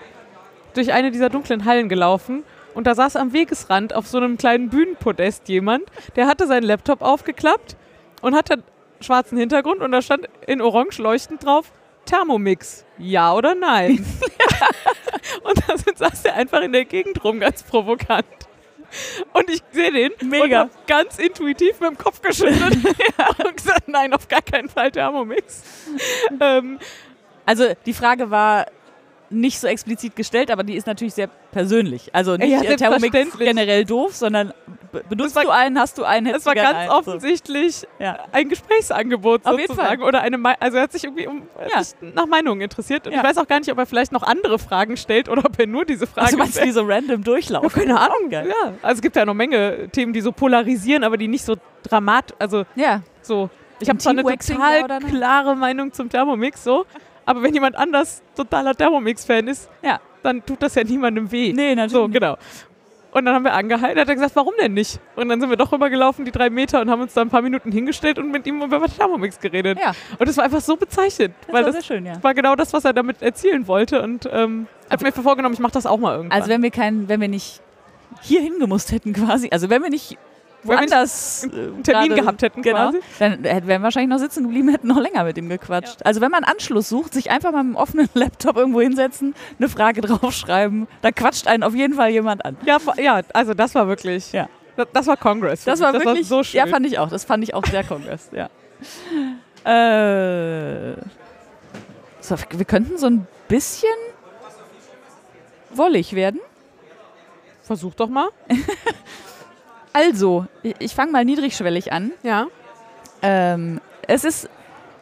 durch eine dieser dunklen Hallen gelaufen und da saß am Wegesrand auf so einem kleinen Bühnenpodest jemand, der hatte seinen Laptop aufgeklappt und hatte schwarzen Hintergrund und da stand in orange leuchtend drauf Thermomix. Ja oder nein? und da saß der einfach in der Gegend rum, ganz provokant. Und ich sehe den Mega. und hab ganz intuitiv mit dem Kopf geschüttelt und gesagt, nein, auf gar keinen Fall Thermomix. ähm, Also die Frage war nicht so explizit gestellt, aber die ist natürlich sehr persönlich. Also nicht Ja, äh, Thermomix generell doof, sondern be- benutzt war- du einen, hast du einen, Es hättest war du gern ganz einen. So. offensichtlich Ja. ein Gesprächsangebot Auf sozusagen. Oder eine Me also er hat sich irgendwie um, Ja. sich nach Meinungen interessiert. Und Ja. ich weiß auch gar nicht, ob er vielleicht noch andere Fragen stellt oder ob er nur diese Frage Also meinst stellt. die so random durchlaufen? Keine Ahnung. Geil. Ja. Also es gibt ja noch Menge Themen, die so polarisieren, aber die nicht so dramatisch, also Ja. so. Ich habe zwar eine total nein? klare Meinung zum Thermomix, so, aber wenn jemand anders totaler Thermomix-Fan ist, Ja. dann tut das ja niemandem weh. Nee, natürlich. So, genau. Und dann haben wir angehalten, hat er gesagt, warum denn nicht? Und dann sind wir doch rübergelaufen, die drei Meter, und haben uns da ein paar Minuten hingestellt und mit ihm über Thermomix geredet. Ja. Und das war einfach so bezeichnend, Das weil war das sehr schön, ja. war genau das, was er damit erzielen wollte. Und ähm, habe mir vorgenommen, ich mache das auch mal irgendwann. Also wenn wir kein, wenn wir nicht hier hingemusst hätten quasi, also wenn wir nicht woanders einen Termin gerade- gehabt hätten genau, quasi. dann hätten wir wahrscheinlich noch sitzen geblieben, hätten noch länger mit ihm gequatscht. Also wenn man Anschluss sucht, sich einfach mal mit einem offenen Laptop irgendwo hinsetzen, eine Frage draufschreiben, da quatscht einen auf jeden Fall jemand an. Ja, ja, also das war wirklich. Ja. Das, das war Congress. Das war das wirklich, war so schön. ja, fand ich auch. Das fand ich auch sehr Kongress, ja. Äh, so, wir könnten so ein bisschen wollig werden. Versuch doch mal. Also, ich, fange mal niedrigschwellig an. Ja. Ähm, es ist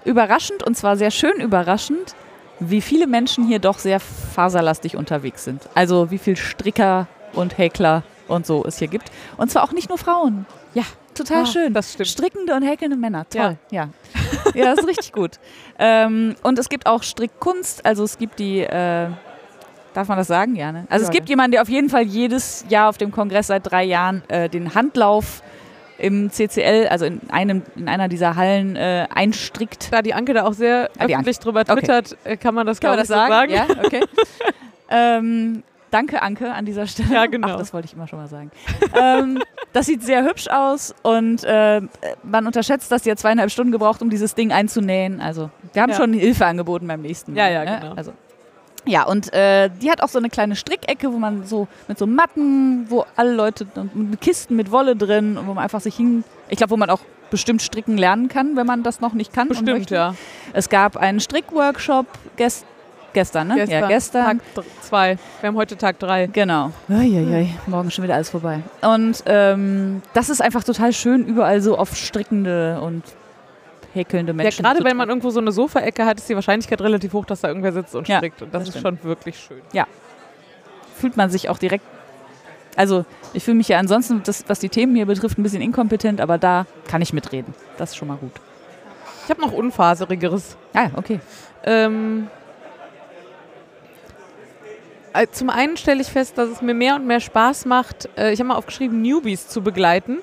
überraschend und zwar sehr schön überraschend, wie viele Menschen hier doch sehr faserlastig unterwegs sind. Also wie viel Stricker und Häkler und so es hier gibt. Und zwar auch nicht nur Frauen. Ja, total Ah, schön. das stimmt. Strickende und häkelnde Männer. Toll. Ja. Ja, das ist richtig gut. Ähm, und es gibt auch Strickkunst. Also es gibt die. Äh, Darf man das sagen? Ja, ne? Also es Ja, gibt jemanden, der auf jeden Fall jedes Jahr auf dem Kongress seit drei Jahren äh, den Handlauf im CCL, also in, einem, in einer dieser Hallen, äh, einstrickt. Da die Anke da auch sehr Ah, öffentlich drüber Okay. twittert, äh, kann man das, Kann man das sagen? sagen. Ja, okay. ähm, danke, Anke, an dieser Stelle. Ja, genau. Ach, das wollte ich immer schon mal sagen. ähm, das sieht sehr hübsch aus und äh, man unterschätzt, dass die hat zweieinhalb Stunden gebraucht, um dieses Ding einzunähen. Also, wir haben Ja. schon Hilfe angeboten beim nächsten Mal. Ja, ja, ne? genau. Also, ja, und äh, die hat auch so eine kleine Strickecke, wo man so mit so Matten, wo alle Leute, mit Kisten mit Wolle drin, wo man einfach sich hin, ich glaube, wo man auch bestimmt stricken lernen kann, wenn man das noch nicht kann. Bestimmt, ja. Es gab einen Strickworkshop gest gestern, ne? ja, gestern. Tag zwei. Wir haben heute Tag drei. Genau. Uiuiui, morgen schon wieder alles vorbei. Und ähm, das ist einfach total schön, überall so auf strickende und häkelnde Ja, Menschen. gerade zu wenn man irgendwo so eine Sofaecke hat, ist die Wahrscheinlichkeit relativ hoch, dass da irgendwer sitzt und Ja, strickt. Und das, das ist stimmt. schon wirklich schön. fühlt man sich auch direkt. Also, ich fühle mich ja ansonsten, das, was die Themen hier betrifft, ein bisschen inkompetent, aber da kann ich mitreden. Das ist schon mal gut. Ich habe noch unfaserigeres. Ah, okay. Ähm, äh, zum einen stelle ich fest, dass es mir mehr und mehr Spaß macht, äh, ich habe mal aufgeschrieben, Newbies zu begleiten.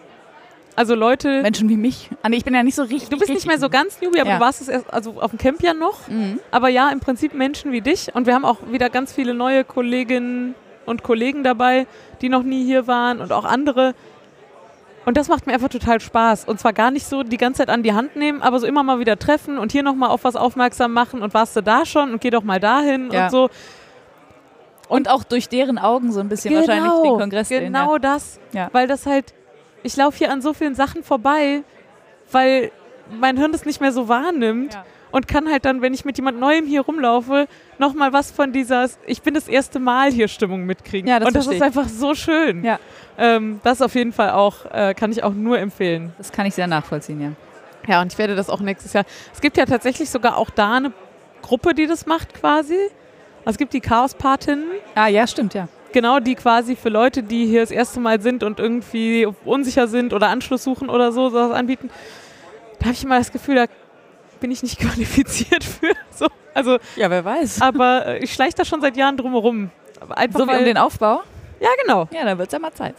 Also Leute, Menschen wie mich. Ah, nee, ich bin ja nicht so richtig. du bist nicht mehr so ganz Newbie, aber Ja. du warst es erst, also auf dem Camp ja noch. Mhm. Aber ja, im Prinzip Menschen wie dich. Und wir haben auch wieder ganz viele neue Kolleginnen und Kollegen dabei, die noch nie hier waren und auch andere. Und das macht mir einfach total Spaß. Und zwar gar nicht so die ganze Zeit an die Hand nehmen, aber so immer mal wieder treffen und hier nochmal auf was aufmerksam machen und warst du da schon und geh doch mal dahin Ja. und so. Und auch durch deren Augen so ein bisschen wahrscheinlich den Kongress sehen. Genau das. Ja. Weil das halt, ich laufe hier an so vielen Sachen vorbei, weil mein Hirn das nicht mehr so wahrnimmt Ja. und kann halt dann, wenn ich mit jemand Neuem hier rumlaufe, nochmal was von dieser, ich bin das erste Mal hier Stimmung mitkriegen. Ja, das und das ist einfach so schön. Ja. Ähm, das auf jeden Fall auch, äh, kann ich auch nur empfehlen. Das kann ich sehr nachvollziehen, ja. Ja, und ich werde das auch nächstes Jahr. Es gibt ja tatsächlich sogar auch da eine Gruppe, die das macht quasi. Also es gibt die Chaos-Patinnen. Ah, ja, stimmt, ja. Genau, die quasi für Leute, die hier das erste Mal sind und irgendwie unsicher sind oder Anschluss suchen oder so, sowas anbieten. Da habe ich immer das Gefühl, da bin ich nicht qualifiziert für. So, also, Ja, wer weiß. aber äh, ich schleiche da schon seit Jahren drumherum. Einfach so wie um den Aufbau? Ja, genau. Ja, dann wird es ja mal Zeit.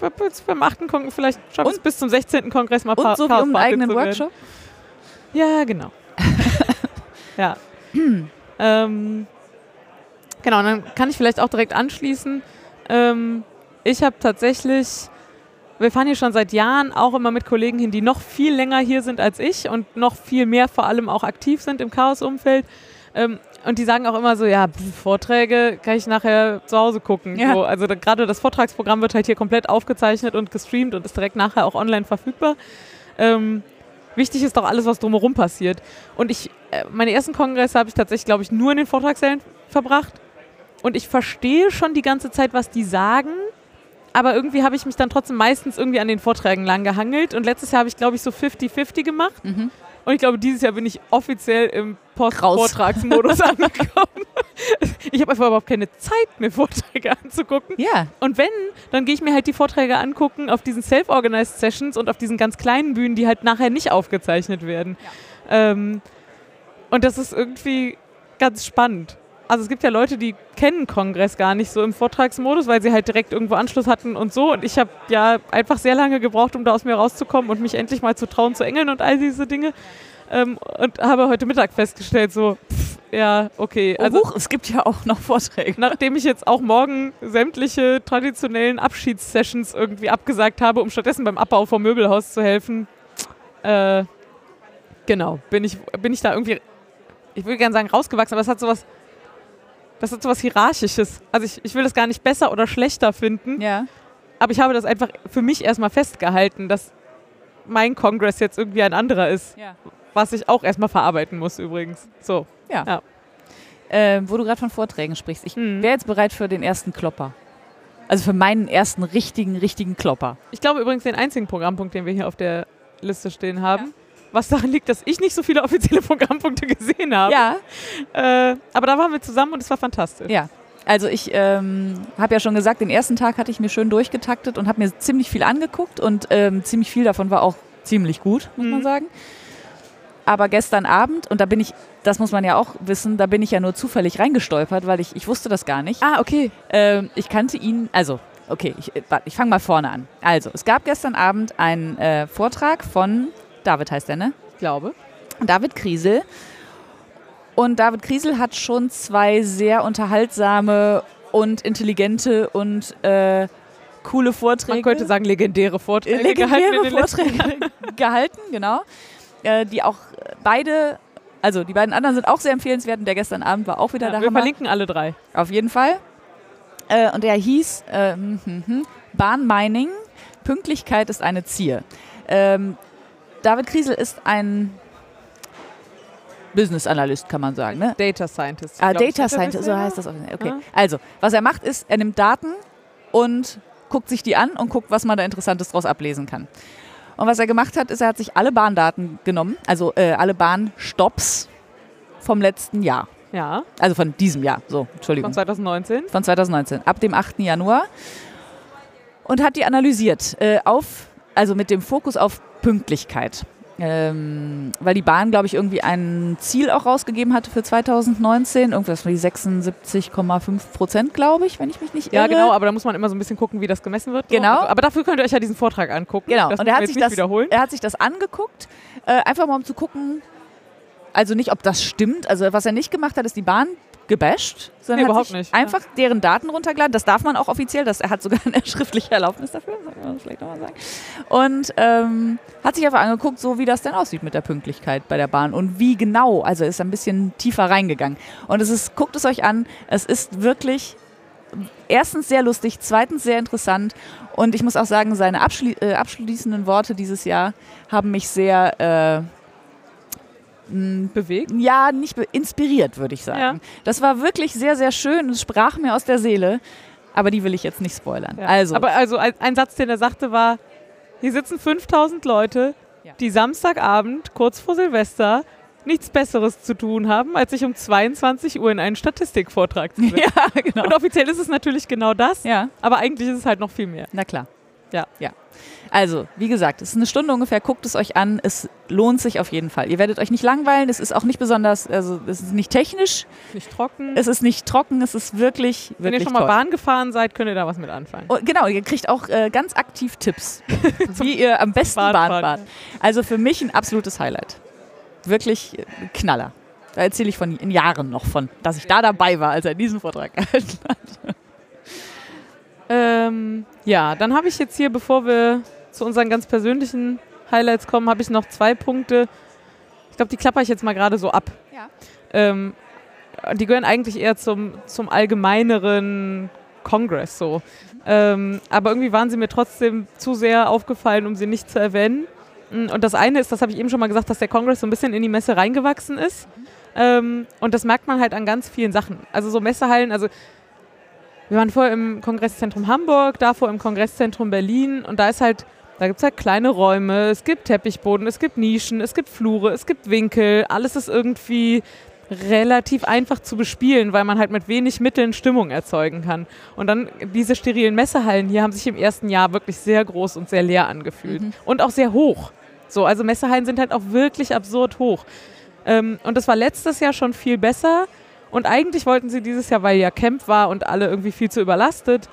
Beim achten Kongress, vielleicht schaffe ich es bis zum 16. Kongress mal Und Pa- so wie um einen eigenen. Workshop? Ja, genau. ja. ähm, genau, und dann kann ich vielleicht auch direkt anschließen. Ähm, ich habe tatsächlich, wir fahren hier schon seit Jahren auch immer mit Kollegen hin, die noch viel länger hier sind als ich und noch viel mehr vor allem auch aktiv sind im Chaos-Umfeld. Ähm, und die sagen auch immer so, ja, Vorträge kann ich nachher zu Hause gucken. Ja. So, also da, gerade das Vortragsprogramm wird halt hier komplett aufgezeichnet und gestreamt und ist direkt nachher auch online verfügbar. Ähm, wichtig ist doch alles, was drumherum passiert. Und ich, äh, meine ersten Kongresse habe ich tatsächlich, glaube ich, nur in den Vortragssälen verbracht. Und ich verstehe schon die ganze Zeit, was die sagen. Aber irgendwie habe ich mich dann trotzdem meistens irgendwie an den Vorträgen lang gehangelt. Und letztes Jahr habe ich, glaube ich, so 50-50 gemacht. Mhm. Und ich glaube, dieses Jahr bin ich offiziell im Post-Vortragsmodus angekommen. Ich habe einfach überhaupt keine Zeit, mir Vorträge anzugucken. Ja, Und wenn, dann gehe ich mir halt die Vorträge angucken auf diesen Self-Organized Sessions und auf diesen ganz kleinen Bühnen, die halt nachher nicht aufgezeichnet werden. Ähm, und das ist irgendwie ganz spannend. Also es gibt ja Leute, die kennen Kongress gar nicht so im Vortragsmodus, weil sie halt direkt irgendwo Anschluss hatten und so. Und ich habe ja einfach sehr lange gebraucht, um da aus mir rauszukommen und mich endlich mal zu trauen, zu engeln und all diese Dinge. Ähm, und habe heute Mittag festgestellt, so, pff, Ja, okay. Oh, Also huch, es gibt ja auch noch Vorträge. nachdem ich jetzt auch morgen sämtliche traditionellen Abschiedssessions irgendwie abgesagt habe, um stattdessen beim Abbau vom Möbelhaus zu helfen, äh, genau, bin ich, bin ich da irgendwie, ich will gerne sagen rausgewachsen, aber es hat sowas, das hat sowas Hierarchisches. Also ich, ich will das gar nicht besser oder schlechter finden, Ja. aber ich habe das einfach für mich erstmal festgehalten, dass mein Kongress jetzt irgendwie ein anderer ist, ja. was ich auch erstmal verarbeiten muss übrigens. So. Ja. Ja. Äh, wo du gerade von Vorträgen sprichst. Ich Mhm. wäre jetzt bereit für den ersten Klopper. Also für meinen ersten richtigen, richtigen Klopper. Ich glaube übrigens den einzigen Programmpunkt, den wir hier auf der Liste stehen haben. Was daran liegt, dass ich nicht so viele offizielle Programmpunkte gesehen habe. Ja. Äh, aber da waren wir zusammen und es war fantastisch. Ja. Also ich ähm, habe ja schon gesagt, den ersten Tag hatte ich mir schön durchgetaktet und habe mir ziemlich viel angeguckt und ähm, ziemlich viel davon war auch ziemlich gut, muss man Mhm. sagen. Aber gestern Abend, und da bin ich, das muss man ja auch wissen, da bin ich ja nur zufällig reingestolpert, weil ich, ich wusste das gar nicht. Ah, okay. Ähm, ich kannte ihn, also, okay, ich, äh, ich fange mal vorne an. Also, es gab gestern Abend einen äh, Vortrag von, David heißt er, ne? Ich glaube. David Kriesel. Und David Kriesel hat schon zwei sehr unterhaltsame und intelligente und äh, coole Vorträge. Man könnte sagen, legendäre Vorträge legendäre gehalten Vorträge gehalten, genau. Äh, die auch beide, also die beiden anderen sind auch sehr empfehlenswert und der gestern Abend war auch wieder Ja, der wir Hammer. verlinken alle drei. Auf jeden Fall. Äh, und der hieß äh, Bahnmining. Pünktlichkeit ist eine Zier. Ähm, David Kriesel ist ein Business Analyst, kann man sagen. Ne? Data Scientist. Ah, ich. Data Ist Scientist, so heißt das. Fall. Okay. Ja. Also, was er macht, ist, er nimmt Daten und guckt sich die an und guckt, was man da Interessantes draus ablesen kann. Und was er gemacht hat, ist, er hat sich alle Bahndaten genommen, also äh, alle Bahnstopps vom letzten Jahr. Ja, Also von diesem Jahr, so, Entschuldigung von 2019. von 2019, ab dem 8. Januar und hat die analysiert, äh, auf, also mit dem Fokus auf Pünktlichkeit. Ähm, weil die Bahn, glaube ich, irgendwie ein Ziel auch rausgegeben hatte für 2019, irgendwas von die 76,5 Prozent, glaube ich, wenn ich mich nicht irre. Ja, genau, aber da muss man immer so ein bisschen gucken, wie das gemessen wird. Genau. Also, aber dafür könnt ihr euch ja diesen Vortrag angucken. Genau, Das und er hat, sich das, wiederholen. er hat sich das angeguckt, äh, einfach mal um zu gucken, also nicht, ob das stimmt. Also was er nicht gemacht hat, ist die Bahn gebasht, sondern Nee, hat überhaupt nicht, einfach deren Daten runtergeladen. Das darf man auch offiziell, das, er hat sogar eine schriftliche Erlaubnis dafür, soll man vielleicht nochmal sagen. Und ähm, hat sich einfach angeguckt, so wie das denn aussieht mit der Pünktlichkeit bei der Bahn und wie genau, also ist ein bisschen tiefer reingegangen. Und es ist, guckt es euch an, es ist wirklich erstens sehr lustig, zweitens sehr interessant und ich muss auch sagen, seine abschli äh, abschließenden Worte dieses Jahr haben mich sehr äh, Bewegt. ja, nicht inspiriert, würde ich sagen. Ja. Das war wirklich sehr, sehr schön. Es sprach mir aus der Seele. Aber die will ich jetzt nicht spoilern. Ja. Also, Aber also ein, ein Satz, den er sagte, war: Hier sitzen 5000 Leute, Ja. die Samstagabend, kurz vor Silvester, nichts Besseres zu tun haben, als sich um 22 Uhr in einen Statistikvortrag zu setzen. ja, genau. Und offiziell ist es natürlich genau das, Ja, aber eigentlich ist es halt noch viel mehr. na klar. Ja. ja. Also, wie gesagt, es ist eine Stunde ungefähr. Guckt es euch an. Es lohnt sich auf jeden Fall. Ihr werdet euch nicht langweilen. Es ist auch nicht besonders, also es ist nicht technisch. Nicht trocken. Es ist nicht trocken. Es ist wirklich, Wenn ihr wirklich schon mal toll. Bahn gefahren seid, könnt ihr da was mit anfangen. Oh, genau, ihr kriegt auch äh, ganz aktiv Tipps, wie ihr am besten Bahn fahrt. Also für mich ein absolutes Highlight. Wirklich äh, Knaller. Da erzähle ich von in Jahren noch von, dass ich da dabei war, als er diesen Vortrag gehalten hat. Ähm, ja, dann habe ich jetzt hier, bevor wir zu unseren ganz persönlichen Highlights kommen, habe ich noch zwei Punkte. Ich glaube, die klapper ich jetzt mal gerade so ab. Ja. Ähm, die gehören eigentlich eher zum, zum allgemeineren Kongress so. Ähm, aber irgendwie waren sie mir trotzdem zu sehr aufgefallen, um sie nicht zu erwähnen. Mm, Und das eine ist, das habe ich eben schon mal gesagt, dass der Kongress so ein bisschen in die Messe reingewachsen ist. Ähm, und das merkt man halt an ganz vielen Sachen. Also so Messehallen, also wir waren vorher im Kongresszentrum Hamburg, davor im Kongresszentrum Berlin und da ist halt, da gibt es halt kleine Räume, es gibt Teppichboden, es gibt Nischen, es gibt Flure, es gibt Winkel, alles ist irgendwie relativ einfach zu bespielen, weil man halt mit wenig Mitteln Stimmung erzeugen kann. Und dann diese sterilen Messehallen hier haben sich im ersten Jahr wirklich sehr groß und sehr leer angefühlt. Mhm. Und auch sehr hoch. So, also Messehallen sind halt auch wirklich absurd hoch. Ähm, und das war letztes Jahr schon viel besser. Und eigentlich wollten sie dieses Jahr, weil ja Camp war und alle irgendwie viel zu überlastet,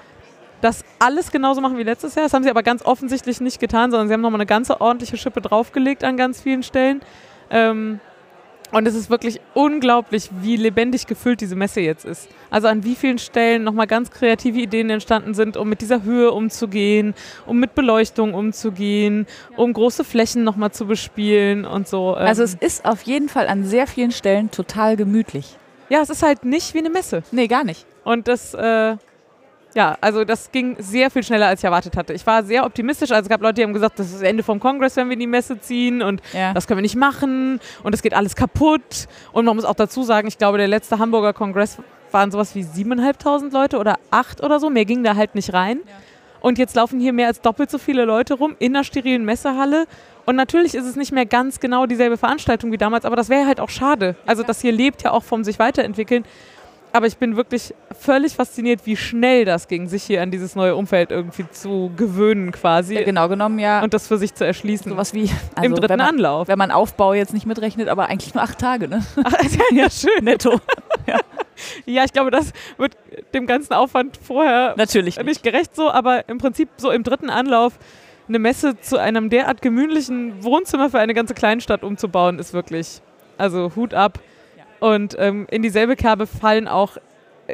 das alles genauso machen wie letztes Jahr. Das haben sie aber ganz offensichtlich nicht getan, sondern sie haben nochmal eine ganze ordentliche Schippe draufgelegt an ganz vielen Stellen. Ähm, Und es ist wirklich unglaublich, wie lebendig gefüllt diese Messe jetzt ist. Also an wie vielen Stellen nochmal ganz kreative Ideen entstanden sind, um mit dieser Höhe umzugehen, um mit Beleuchtung umzugehen, um große Flächen nochmal zu bespielen und so. Also es ist auf jeden Fall an sehr vielen Stellen total gemütlich. Ja, es ist halt nicht wie eine Messe. Nee, gar nicht. Und das, äh, ja, also das ging sehr viel schneller, als ich erwartet hatte. Ich war sehr optimistisch. Also es gab Leute, die haben gesagt, das ist das Ende vom Kongress, wenn wir in die Messe ziehen und Ja. das können wir nicht machen und es geht alles kaputt. Und man muss auch dazu sagen, ich glaube, der letzte Hamburger Kongress waren sowas wie 7.500 Leute oder acht oder so. Mehr ging da halt nicht rein. Und jetzt laufen hier mehr als doppelt so viele Leute rum in einer sterilen Messehalle. Und natürlich ist es nicht mehr ganz genau dieselbe Veranstaltung wie damals, aber das wäre halt auch schade. Also das hier lebt ja auch vom sich weiterentwickeln. Aber ich bin wirklich völlig fasziniert, wie schnell das ging, sich hier an dieses neue Umfeld irgendwie zu gewöhnen quasi Ja, genau genommen ja und das für sich zu erschließen. sowas wie also Im dritten wenn man, Anlauf. Wenn man Aufbau jetzt nicht mitrechnet, aber eigentlich nur acht Tage, ne? Ach, ja, schön. Netto. Ja, ich glaube, das wird dem ganzen Aufwand vorher Natürlich nicht gerecht so, aber im Prinzip so im dritten Anlauf eine Messe zu einem derart gemütlichen Wohnzimmer für eine ganze Kleinstadt umzubauen, ist wirklich, also Hut ab. Und ähm, in dieselbe Kerbe fallen auch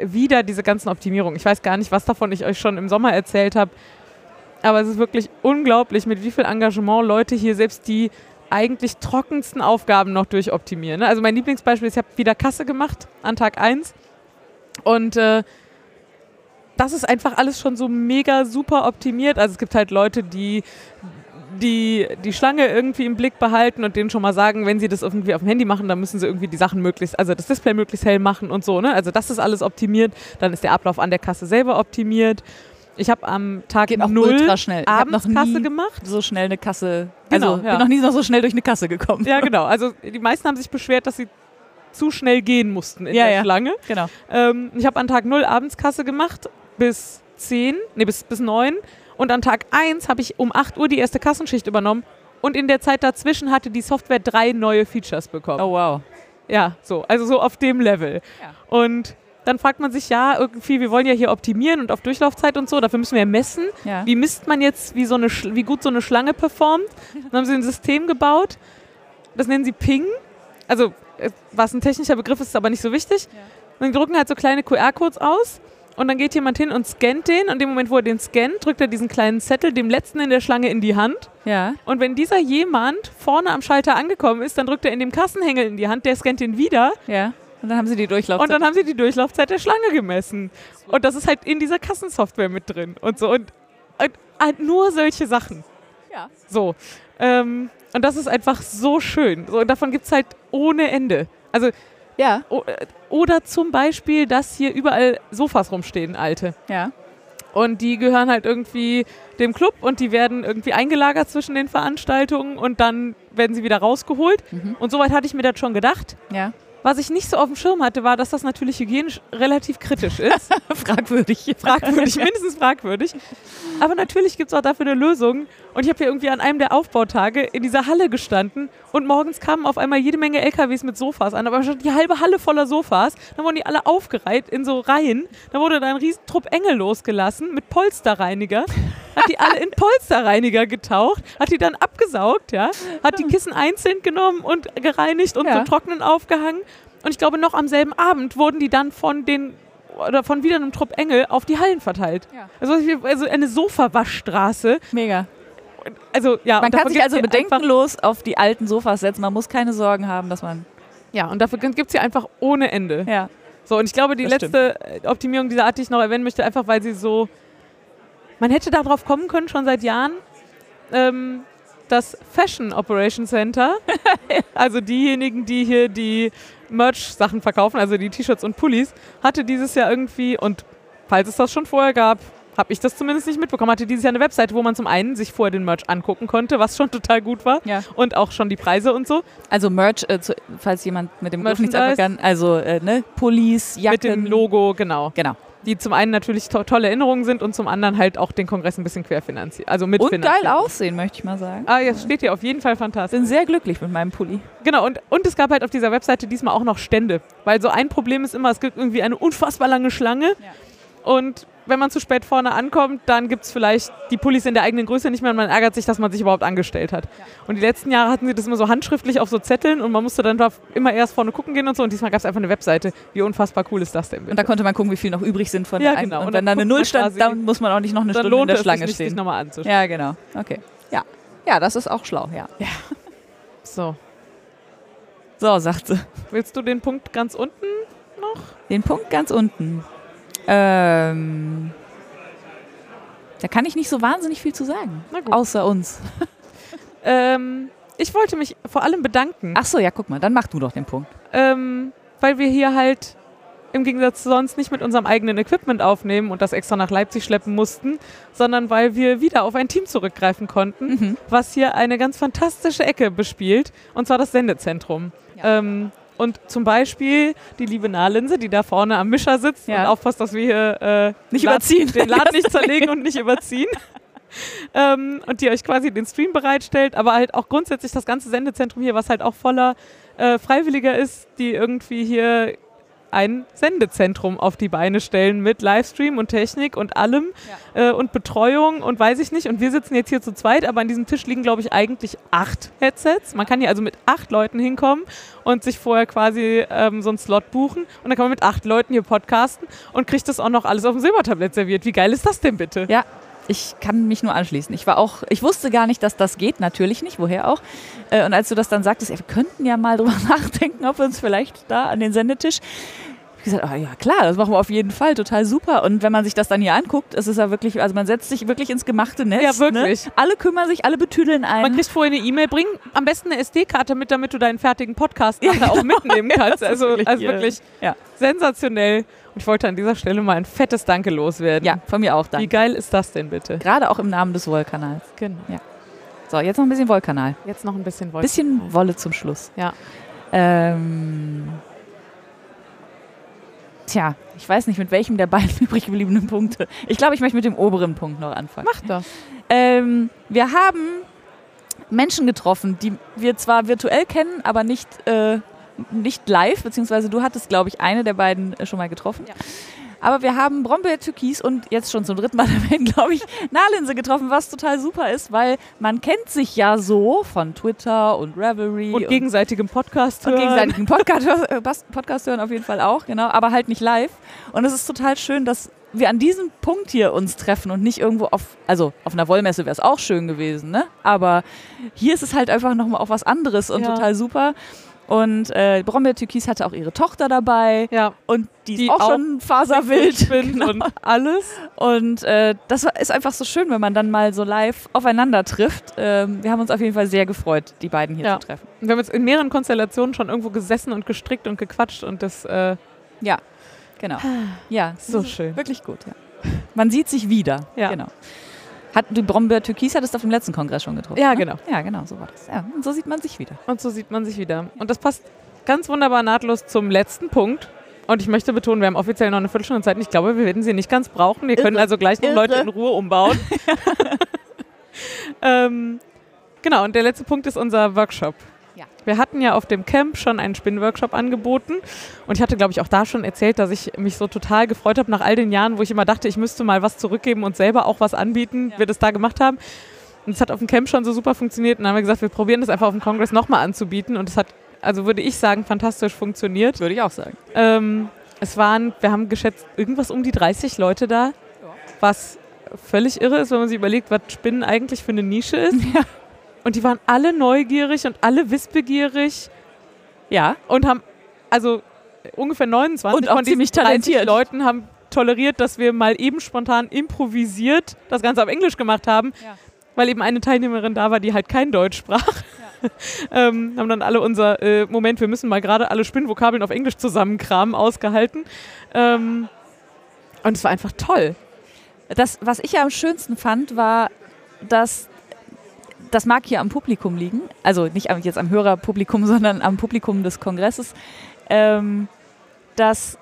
wieder diese ganzen Optimierungen. Ich weiß gar nicht, was davon ich euch schon im Sommer erzählt habe, aber es ist wirklich unglaublich, mit wie viel Engagement Leute hier selbst die eigentlich trockensten Aufgaben noch durchoptimieren. ne? Also mein Lieblingsbeispiel ist, ich habe wieder Kasse gemacht an Tag 1 und äh, das ist einfach alles schon so mega super optimiert. Also es gibt halt Leute, die die die Schlange irgendwie im Blick behalten und denen schon mal sagen, wenn sie das irgendwie auf dem Handy machen, dann müssen sie irgendwie die Sachen möglichst, also das Display möglichst hell machen und so. Ne? Also das ist alles optimiert. Dann ist der Ablauf an der Kasse selber optimiert. Ich habe am Tag Geht auch null ultra schnell. Ich abends noch nie Kasse gemacht. so schnell eine Kasse. Genau, also ja. bin noch nie noch so schnell durch eine Kasse gekommen. Ja, genau. Also die meisten haben sich beschwert, dass sie zu schnell gehen mussten in Ja, der ja. Schlange. Genau. Ähm, ich habe an Tag 0 Abendskasse gemacht bis 10, nee, bis, bis 9. Und an Tag 1 habe ich um 8 Uhr die erste Kassenschicht übernommen. Und in der Zeit dazwischen hatte die Software drei neue Features bekommen. Oh wow. Ja, so. Also so auf dem Level. Ja. Und dann fragt man sich, ja, irgendwie, wir wollen ja hier optimieren und auf Durchlaufzeit und so, dafür müssen wir ja messen. Ja. Wie misst man jetzt, wie, so eine, wie gut so eine Schlange performt? Dann haben sie ein System gebaut, das nennen sie Ping. Also, äh, was ein technischer Begriff ist, ist aber nicht so wichtig. Und die drucken halt so kleine QR-Codes aus und dann geht jemand hin und scannt den. Und in dem Moment, wo er den scannt, drückt er diesen kleinen Zettel dem letzten in der Schlange in die Hand. Ja. Und wenn dieser jemand vorne am Schalter angekommen ist, dann drückt er in dem Kassenhängel in die Hand, der scannt den wieder Ja. Und dann haben sie die Durchlaufzeit. und dann haben sie die Durchlaufzeit der Schlange gemessen. Und das ist halt in dieser Kassensoftware mit drin und so. Und, und halt nur solche Sachen. ja. So. Ähm, und das ist einfach so schön. So, und davon gibt es halt ohne Ende. Also, Ja. o- äh, oder zum Beispiel, dass hier überall Sofas rumstehen, alte. Ja. Und die gehören halt irgendwie dem Club und die werden irgendwie eingelagert zwischen den Veranstaltungen und dann werden sie wieder rausgeholt. Mhm. Und soweit hatte ich mir das schon gedacht. Ja. Was ich nicht so auf dem Schirm hatte, war, dass das natürlich hygienisch relativ kritisch ist. Fragwürdig. fragwürdig, mindestens fragwürdig. Aber natürlich gibt es auch dafür eine Lösung. Und ich habe hier irgendwie an einem der Aufbautage in dieser Halle gestanden und morgens kamen auf einmal jede Menge LKWs mit Sofas an, aber schon die halbe Halle voller Sofas. Dann wurden die alle aufgereiht in so Reihen. Dann wurde da ein riesen Trupp Engel losgelassen mit Polsterreiniger. Hat die alle in Polsterreiniger getaucht, hat die dann abgesaugt, ja, hat die Kissen einzeln genommen und gereinigt und Ja. zum Trocknen aufgehangen. Und ich glaube, noch am selben Abend wurden die dann von den oder von wieder einem Trupp Engel auf die Hallen verteilt. Ja. Also, also eine Sofa-Waschstraße. Mega. Also ja, Man kann sich also bedenkenlos auf die alten Sofas setzen. Man muss keine Sorgen haben, dass man. Ja, und dafür gibt es hier einfach ohne Ende. Ja. So, und ich glaube, die Das letzte äh, Optimierung dieser Art, die ich noch erwähnen möchte, einfach weil sie so. Man hätte darauf kommen können, schon seit Jahren. Ähm, das Fashion Operation Center, also diejenigen, die hier die Merch-Sachen verkaufen, also die T-Shirts und Pullis, hatte dieses Jahr irgendwie, und falls es das schon vorher gab, habe ich das zumindest nicht mitbekommen, hatte dieses Jahr eine Webseite, wo man zum einen sich vorher den Merch angucken konnte, was schon total gut war, Ja. und auch schon die Preise und so, Also Merch, äh, zu, falls jemand mit dem Begriff nichts anfangen kann. Also äh, ne, Pullis, Jacken. mit dem Logo, genau. Genau. die zum einen natürlich to tolle Erinnerungen sind und zum anderen halt auch den Kongress ein bisschen querfinanziert. Also Und mitfinanziert. geil aussehen, möchte ich mal sagen. Ah, jetzt steht hier auf jeden Fall fantastisch. Bin sehr glücklich mit meinem Pulli. Genau, und, und es gab halt auf dieser Webseite diesmal auch noch Stände. Weil so ein Problem ist immer, es gibt irgendwie eine unfassbar lange Schlange. Und wenn man zu spät vorne ankommt, dann gibt es vielleicht die Pullis in der eigenen Größe nicht mehr und man ärgert sich, dass man sich überhaupt angestellt hat. Ja. Und die letzten Jahre hatten sie das immer so handschriftlich auf so Zetteln und man musste dann immer erst vorne gucken gehen und so. Und diesmal gab es einfach eine Webseite. Wie unfassbar cool ist das denn? Bitte? Und da konnte man gucken, wie viel noch übrig sind von ja, der genau. Und, und wenn da eine Null stand, dann muss man auch nicht noch eine Stunde in der Schlange stehen. Sich nochmal anzuschauen. Ja, genau. Okay. Ja. Ja, das ist auch schlau, ja. Ja. So. So, sagt sie. Willst du den Punkt ganz unten noch? Den Punkt ganz unten. Ähm, da kann ich nicht so wahnsinnig viel zu sagen. Außer uns. ähm, ich wollte mich vor allem bedanken. Ach so, ja, guck mal, dann mach du doch den Punkt. Ähm, weil wir hier halt im Gegensatz zu sonst nicht mit unserem eigenen Equipment aufnehmen und das extra nach Leipzig schleppen mussten, sondern weil wir wieder auf ein Team zurückgreifen konnten, mhm. was hier eine ganz fantastische Ecke bespielt, und zwar das Sendezentrum. Ja. Ähm, und zum Beispiel die liebe Nahlinse, die da vorne am Mischer sitzt ja. und aufpasst, dass wir hier äh, nicht überziehen. den Laden nicht zerlegen und nicht überziehen. ähm, und die euch quasi den Stream bereitstellt, aber halt auch grundsätzlich das ganze Sendezentrum hier, was halt auch voller äh, Freiwilliger ist, die irgendwie hier ein Sendezentrum auf die Beine stellen mit Livestream und Technik und allem ja. äh, und Betreuung und weiß ich nicht. Und wir sitzen jetzt hier zu zweit, aber an diesem Tisch liegen, glaube ich, eigentlich acht Headsets. Man kann hier also mit acht Leuten hinkommen und sich vorher quasi ähm, so einen Slot buchen und dann kann man mit acht Leuten hier podcasten und kriegt das auch noch alles auf dem Silbertablett serviert. Wie geil ist das denn bitte? Ja, ich kann mich nur anschließen. Ich war auch, ich wusste gar nicht, dass das geht, natürlich nicht, woher auch. Äh, und als du das dann sagtest, wir könnten ja mal drüber nachdenken, ob wir uns vielleicht da an den Sendetisch ich gesagt, oh, ja klar, das machen wir auf jeden Fall, total super. Und wenn man sich das dann hier anguckt, ist es ja wirklich, also man setzt sich wirklich ins gemachte Netz. Ja, ne? wirklich. Ne? Alle kümmern sich, alle betüdeln ein. Man kriegt vorher eine E-Mail, bring am besten eine SD-Karte mit, damit du deinen fertigen Podcast ja, auch genau. mitnehmen kannst. also, wirklich, also wirklich ja. sensationell. Und ich wollte an dieser Stelle mal ein fettes Danke loswerden. Ja, von mir auch danke. Wie geil ist das denn bitte? Gerade auch im Namen des Wollkanals. Genau. Ja. So, jetzt noch ein bisschen Wollkanal. Jetzt noch ein bisschen Wollkanal. Bisschen Wolle zum Schluss. Ja. Ähm, Tja, ich weiß nicht, mit welchem der beiden übrig gebliebenen Punkte. Ich glaube, ich möchte mit dem oberen Punkt noch anfangen. Mach doch. Ähm, wir haben Menschen getroffen, die wir zwar virtuell kennen, aber nicht, äh, nicht live, beziehungsweise du hattest, glaube ich, eine der beiden äh, schon mal getroffen. Ja. Aber wir haben Brombeer Türkis und jetzt schon zum dritten Mal erwähnt, glaube ich, Nahlinse getroffen, was total super ist, weil man kennt sich ja so von Twitter und Revelry. Und, und gegenseitigem Podcast hören. Und gegenseitigem Podcast, äh, Podcast hören auf jeden Fall auch, genau, aber halt nicht live. Und es ist total schön, dass wir an diesem Punkt hier uns treffen und nicht irgendwo auf, also auf einer Wollmesse wäre es auch schön gewesen, ne? Aber hier ist es halt einfach nochmal auch was anderes und ja. total super. Und äh, Brombeer Türkis hatte auch ihre Tochter dabei. Ja. Und die, die ist auch, auch schon faserwild. Genau. Und alles. Und äh, das ist einfach so schön, wenn man dann mal so live aufeinander trifft. Ähm, wir haben uns auf jeden Fall sehr gefreut, die beiden hier ja. zu treffen. Wir haben jetzt in mehreren Konstellationen schon irgendwo gesessen und gestrickt und gequatscht und das. Äh ja, genau. Ja, so schön. Wirklich gut, ja. Man sieht sich wieder. Ja. Genau. Hat, die Brombeer Türkis hattest du auf dem letzten Kongress schon getroffen. Ja, ne? genau. Ja, genau, so war das. Ja, und so sieht man sich wieder. Und so sieht man sich wieder. Und das passt ganz wunderbar nahtlos zum letzten Punkt. Und ich möchte betonen, wir haben offiziell noch eine Viertelstunde Zeit. Ich glaube, wir werden sie nicht ganz brauchen. Wir können also gleich noch Leute in Ruhe umbauen. ähm, genau, und der letzte Punkt ist unser Workshop. Ja. Wir hatten ja auf dem Camp schon einen Spinnworkshop angeboten und ich hatte, glaube ich, auch da schon erzählt, dass ich mich so total gefreut habe nach all den Jahren, wo ich immer dachte, ich müsste mal was zurückgeben und selber auch was anbieten, ja. wir das da gemacht haben. Und es hat auf dem Camp schon so super funktioniert und dann haben wir gesagt, wir probieren das einfach auf dem Kongress nochmal anzubieten und es hat, also würde ich sagen, fantastisch funktioniert. Würde ich auch sagen. Ähm, es waren, wir haben geschätzt, irgendwas um die 30 Leute da, was völlig irre ist, wenn man sich überlegt, was Spinnen eigentlich für eine Nische ist. Ja. Und die waren alle neugierig und alle wissbegierig. Ja. Und haben, also ungefähr 29 und auch von ziemlich talentiert. Leuten haben toleriert, dass wir mal eben spontan improvisiert das Ganze auf Englisch gemacht haben, ja. weil eben eine Teilnehmerin da war, die halt kein Deutsch sprach. Ja. ähm, haben dann alle unser äh, Moment, wir müssen mal gerade alle Spinnvokabeln auf Englisch zusammenkramen, ausgehalten. Ähm, und es war einfach toll. Das, was ich ja am schönsten fand, war, dass das mag hier am Publikum liegen, also nicht jetzt am Hörerpublikum, sondern am Publikum des Kongresses, ähm, dass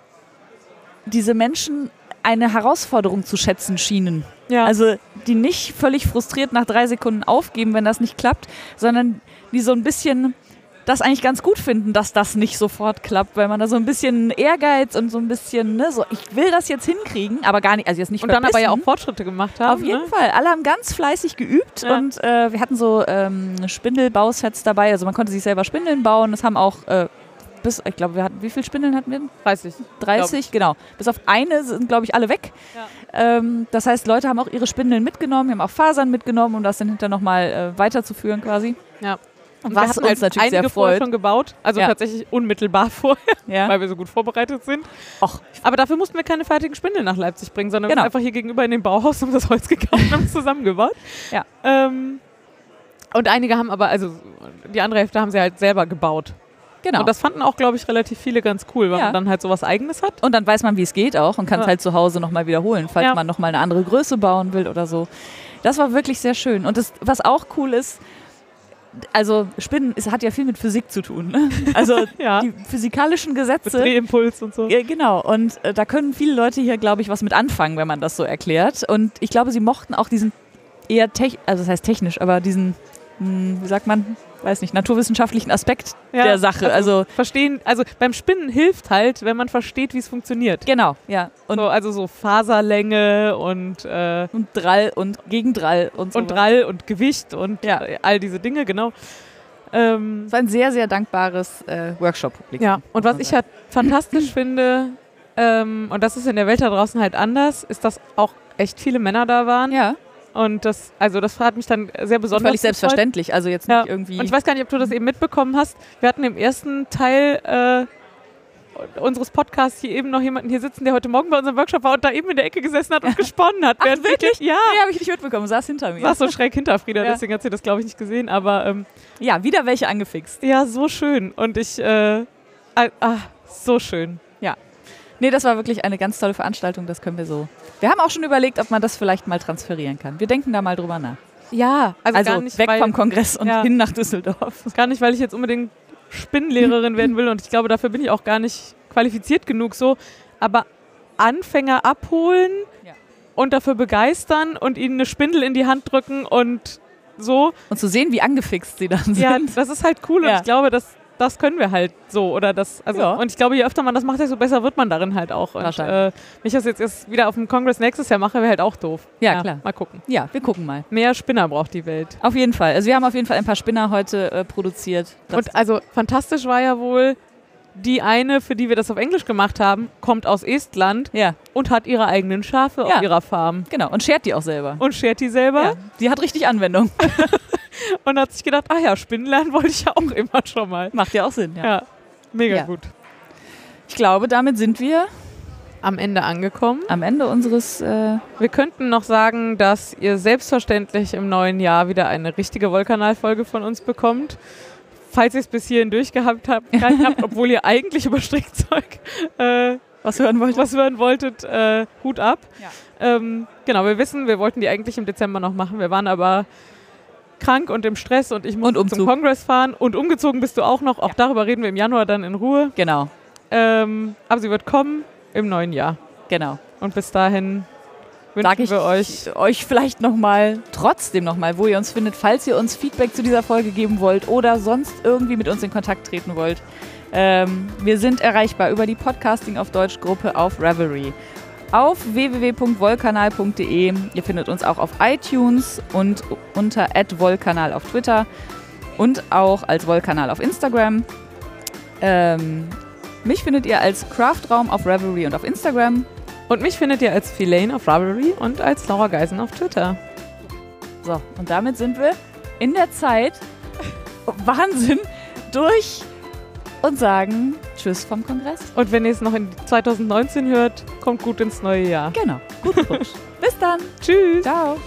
diese Menschen eine Herausforderung zu schätzen schienen. Ja. Also die nicht völlig frustriert nach drei Sekunden aufgeben, wenn das nicht klappt, sondern die so ein bisschen das eigentlich ganz gut finden, dass das nicht sofort klappt, weil man da so ein bisschen Ehrgeiz und so ein bisschen, ne, so, ich will das jetzt hinkriegen, aber gar nicht, also jetzt nicht Und dann aber ja auch verbissen. Fortschritte gemacht haben. Auf jeden ne? Fall. Alle haben ganz fleißig geübt Ja. und äh, wir hatten so ähm, Spindelbausets dabei. Also man konnte sich selber Spindeln bauen. Das haben auch äh, bis, ich glaube, wir hatten, wie viele Spindeln hatten wir? 30. 30, genau. Bis auf eine sind, glaube ich, alle weg. Ja. Ähm, das heißt, Leute haben auch ihre Spindeln mitgenommen, haben auch Fasern mitgenommen, um das dann hinterher nochmal äh, weiterzuführen quasi. Ja. Und Was wir uns halt natürlich sehr freut. schon gebaut, also Ja. tatsächlich unmittelbar vorher, Ja. weil wir so gut vorbereitet sind. Och, Aber dafür mussten wir keine fertigen Spindeln nach Leipzig bringen, sondern wir Genau. sind einfach hier gegenüber in dem Bauhaus haben das Holz gekauft und haben es zusammengebaut. Ja. Ähm, und einige haben aber, also die andere Hälfte haben sie halt selber gebaut. genau. Und das fanden auch, glaube ich, relativ viele ganz cool, weil Ja. man dann halt sowas Eigenes hat. Und dann weiß man, wie es geht auch und kann es Ja. halt zu Hause nochmal wiederholen, falls Ja. man nochmal eine andere Größe bauen will oder so. Das war wirklich sehr schön. Und das, was auch cool ist, also Spinnen es hat ja viel mit Physik zu tun. Ne? Also Ja. die physikalischen Mit Gesetze. Drehimpuls und so. Ja, genau. Und äh, da können viele Leute hier, glaube ich, was mit anfangen, wenn man das so erklärt. Und ich glaube, sie mochten auch diesen eher tech, also das heißt technisch, aber diesen, hm, wie sagt man, weiß nicht, naturwissenschaftlichen Aspekt Ja, der Sache. Also, verstehen, also beim Spinnen hilft halt, wenn man versteht, wie es funktioniert. genau, ja. Und, So, also so Faserlänge und, äh, und Drall und Gegendrall und so. und Drall und Gewicht und Ja. äh, all diese Dinge, genau. Ähm, Es war ein sehr, sehr dankbares äh, Workshop-Publikum. ja, und was ich halt fantastisch finde, ähm, und das ist in der Welt da draußen halt anders, ist, dass auch echt viele Männer da waren. Ja, Und das, also das hat mich dann sehr besonders völlig gefreut. selbstverständlich. Also jetzt Ja. nicht irgendwie. Und ich weiß gar nicht, ob du das eben mitbekommen hast. Wir hatten im ersten Teil äh, unseres Podcasts hier eben noch jemanden hier sitzen, der heute Morgen bei unserem Workshop war und da eben in der Ecke gesessen hat und gesponnen hat. Ach, während wir- wirklich? Ja. nee, habe ich nicht mitbekommen, saß hinter mir. Saß so schräg hinter Frieda, Ja. deswegen hat sie das, glaube ich, nicht gesehen. Aber ähm, Ja, wieder welche angefixt. ja, so schön. Und ich, äh, ah, ah, so schön. Nee, das war wirklich eine ganz tolle Veranstaltung, das können wir so. Wir haben auch schon überlegt, ob man das vielleicht mal transferieren kann. Wir denken da mal drüber nach. Ja, also, Also gar nicht, weg weil, vom Kongress und Ja. hin nach Düsseldorf. gar nicht, weil ich jetzt unbedingt Spinnenlehrerin werden will und ich glaube, dafür bin ich auch gar nicht qualifiziert genug so. Aber Anfänger abholen Ja. und dafür begeistern und ihnen eine Spindel in die Hand drücken und so. Und zu sehen, wie angefixt sie dann sind. Ja, das ist halt cool Ja. und ich glaube, das, das können wir halt so. Oder das, also, Ja. Und ich glaube, je öfter man das macht, desto besser wird man darin halt auch. Und, Wahrscheinlich. äh, wenn ich das jetzt erst wieder auf dem Kongress nächstes Jahr mache, wäre halt auch doof. Ja, klar. Mal gucken. Ja, wir gucken mal. Mehr Spinner braucht die Welt. Auf jeden Fall. Also wir haben auf jeden Fall ein paar Spinner heute äh, produziert. Und also fantastisch war ja wohl, die eine, für die wir das auf Englisch gemacht haben, kommt aus Estland ja, und hat ihre eigenen Schafe Ja. auf ihrer Farm. genau. Und schert die auch selber. Und schert die selber Ja, die hat richtig Anwendung. und hat sich gedacht, ah ja, Spinnen lernen wollte ich ja auch immer schon mal. Macht ja auch Sinn. Ja. Ja, mega Ja. gut. Ich glaube, damit sind wir Am Ende angekommen. am Ende unseres. Äh, Wir könnten noch sagen, dass ihr selbstverständlich im neuen Jahr wieder eine richtige Wollkanal-Folge von uns bekommt. Falls ihr es bis hierhin durchgehabt habt, habt obwohl ihr eigentlich über Strickzeug äh, was hören wollt. was hören wolltet, äh, Hut ab. Ja. Ähm, genau, wir wissen, wir wollten die eigentlich im Dezember noch machen. Wir waren aber krank und im Stress und ich musste Und zum. Kongress fahren. Und umgezogen bist du auch noch. Auch Ja. darüber reden wir im Januar dann in Ruhe. Genau, Ähm, aber sie wird kommen im neuen Jahr. genau. Und bis dahin wünschen wir euch euch vielleicht nochmal, trotzdem nochmal, wo ihr uns findet, falls ihr uns Feedback zu dieser Folge geben wollt oder sonst irgendwie mit uns in Kontakt treten wollt. Ähm, wir sind erreichbar über die Podcasting auf Deutsch Gruppe auf Revelry. Auf www.wollkanal.de. Ihr findet uns auch auf iTunes und unter @wollkanal auf Twitter und auch als Wollkanal auf Instagram. Ähm, mich findet ihr als Craftraum auf Revelry und auf Instagram. Und mich findet ihr als Filane auf Ravelry und als Laura Geisen auf Twitter. So, und damit sind wir in der Zeit, Wahnsinn, durch und sagen Tschüss vom Kongress. Und wenn ihr es noch in 2019 hört, kommt gut ins neue Jahr. Genau. Guten Rutsch. Bis dann. Tschüss. Ciao.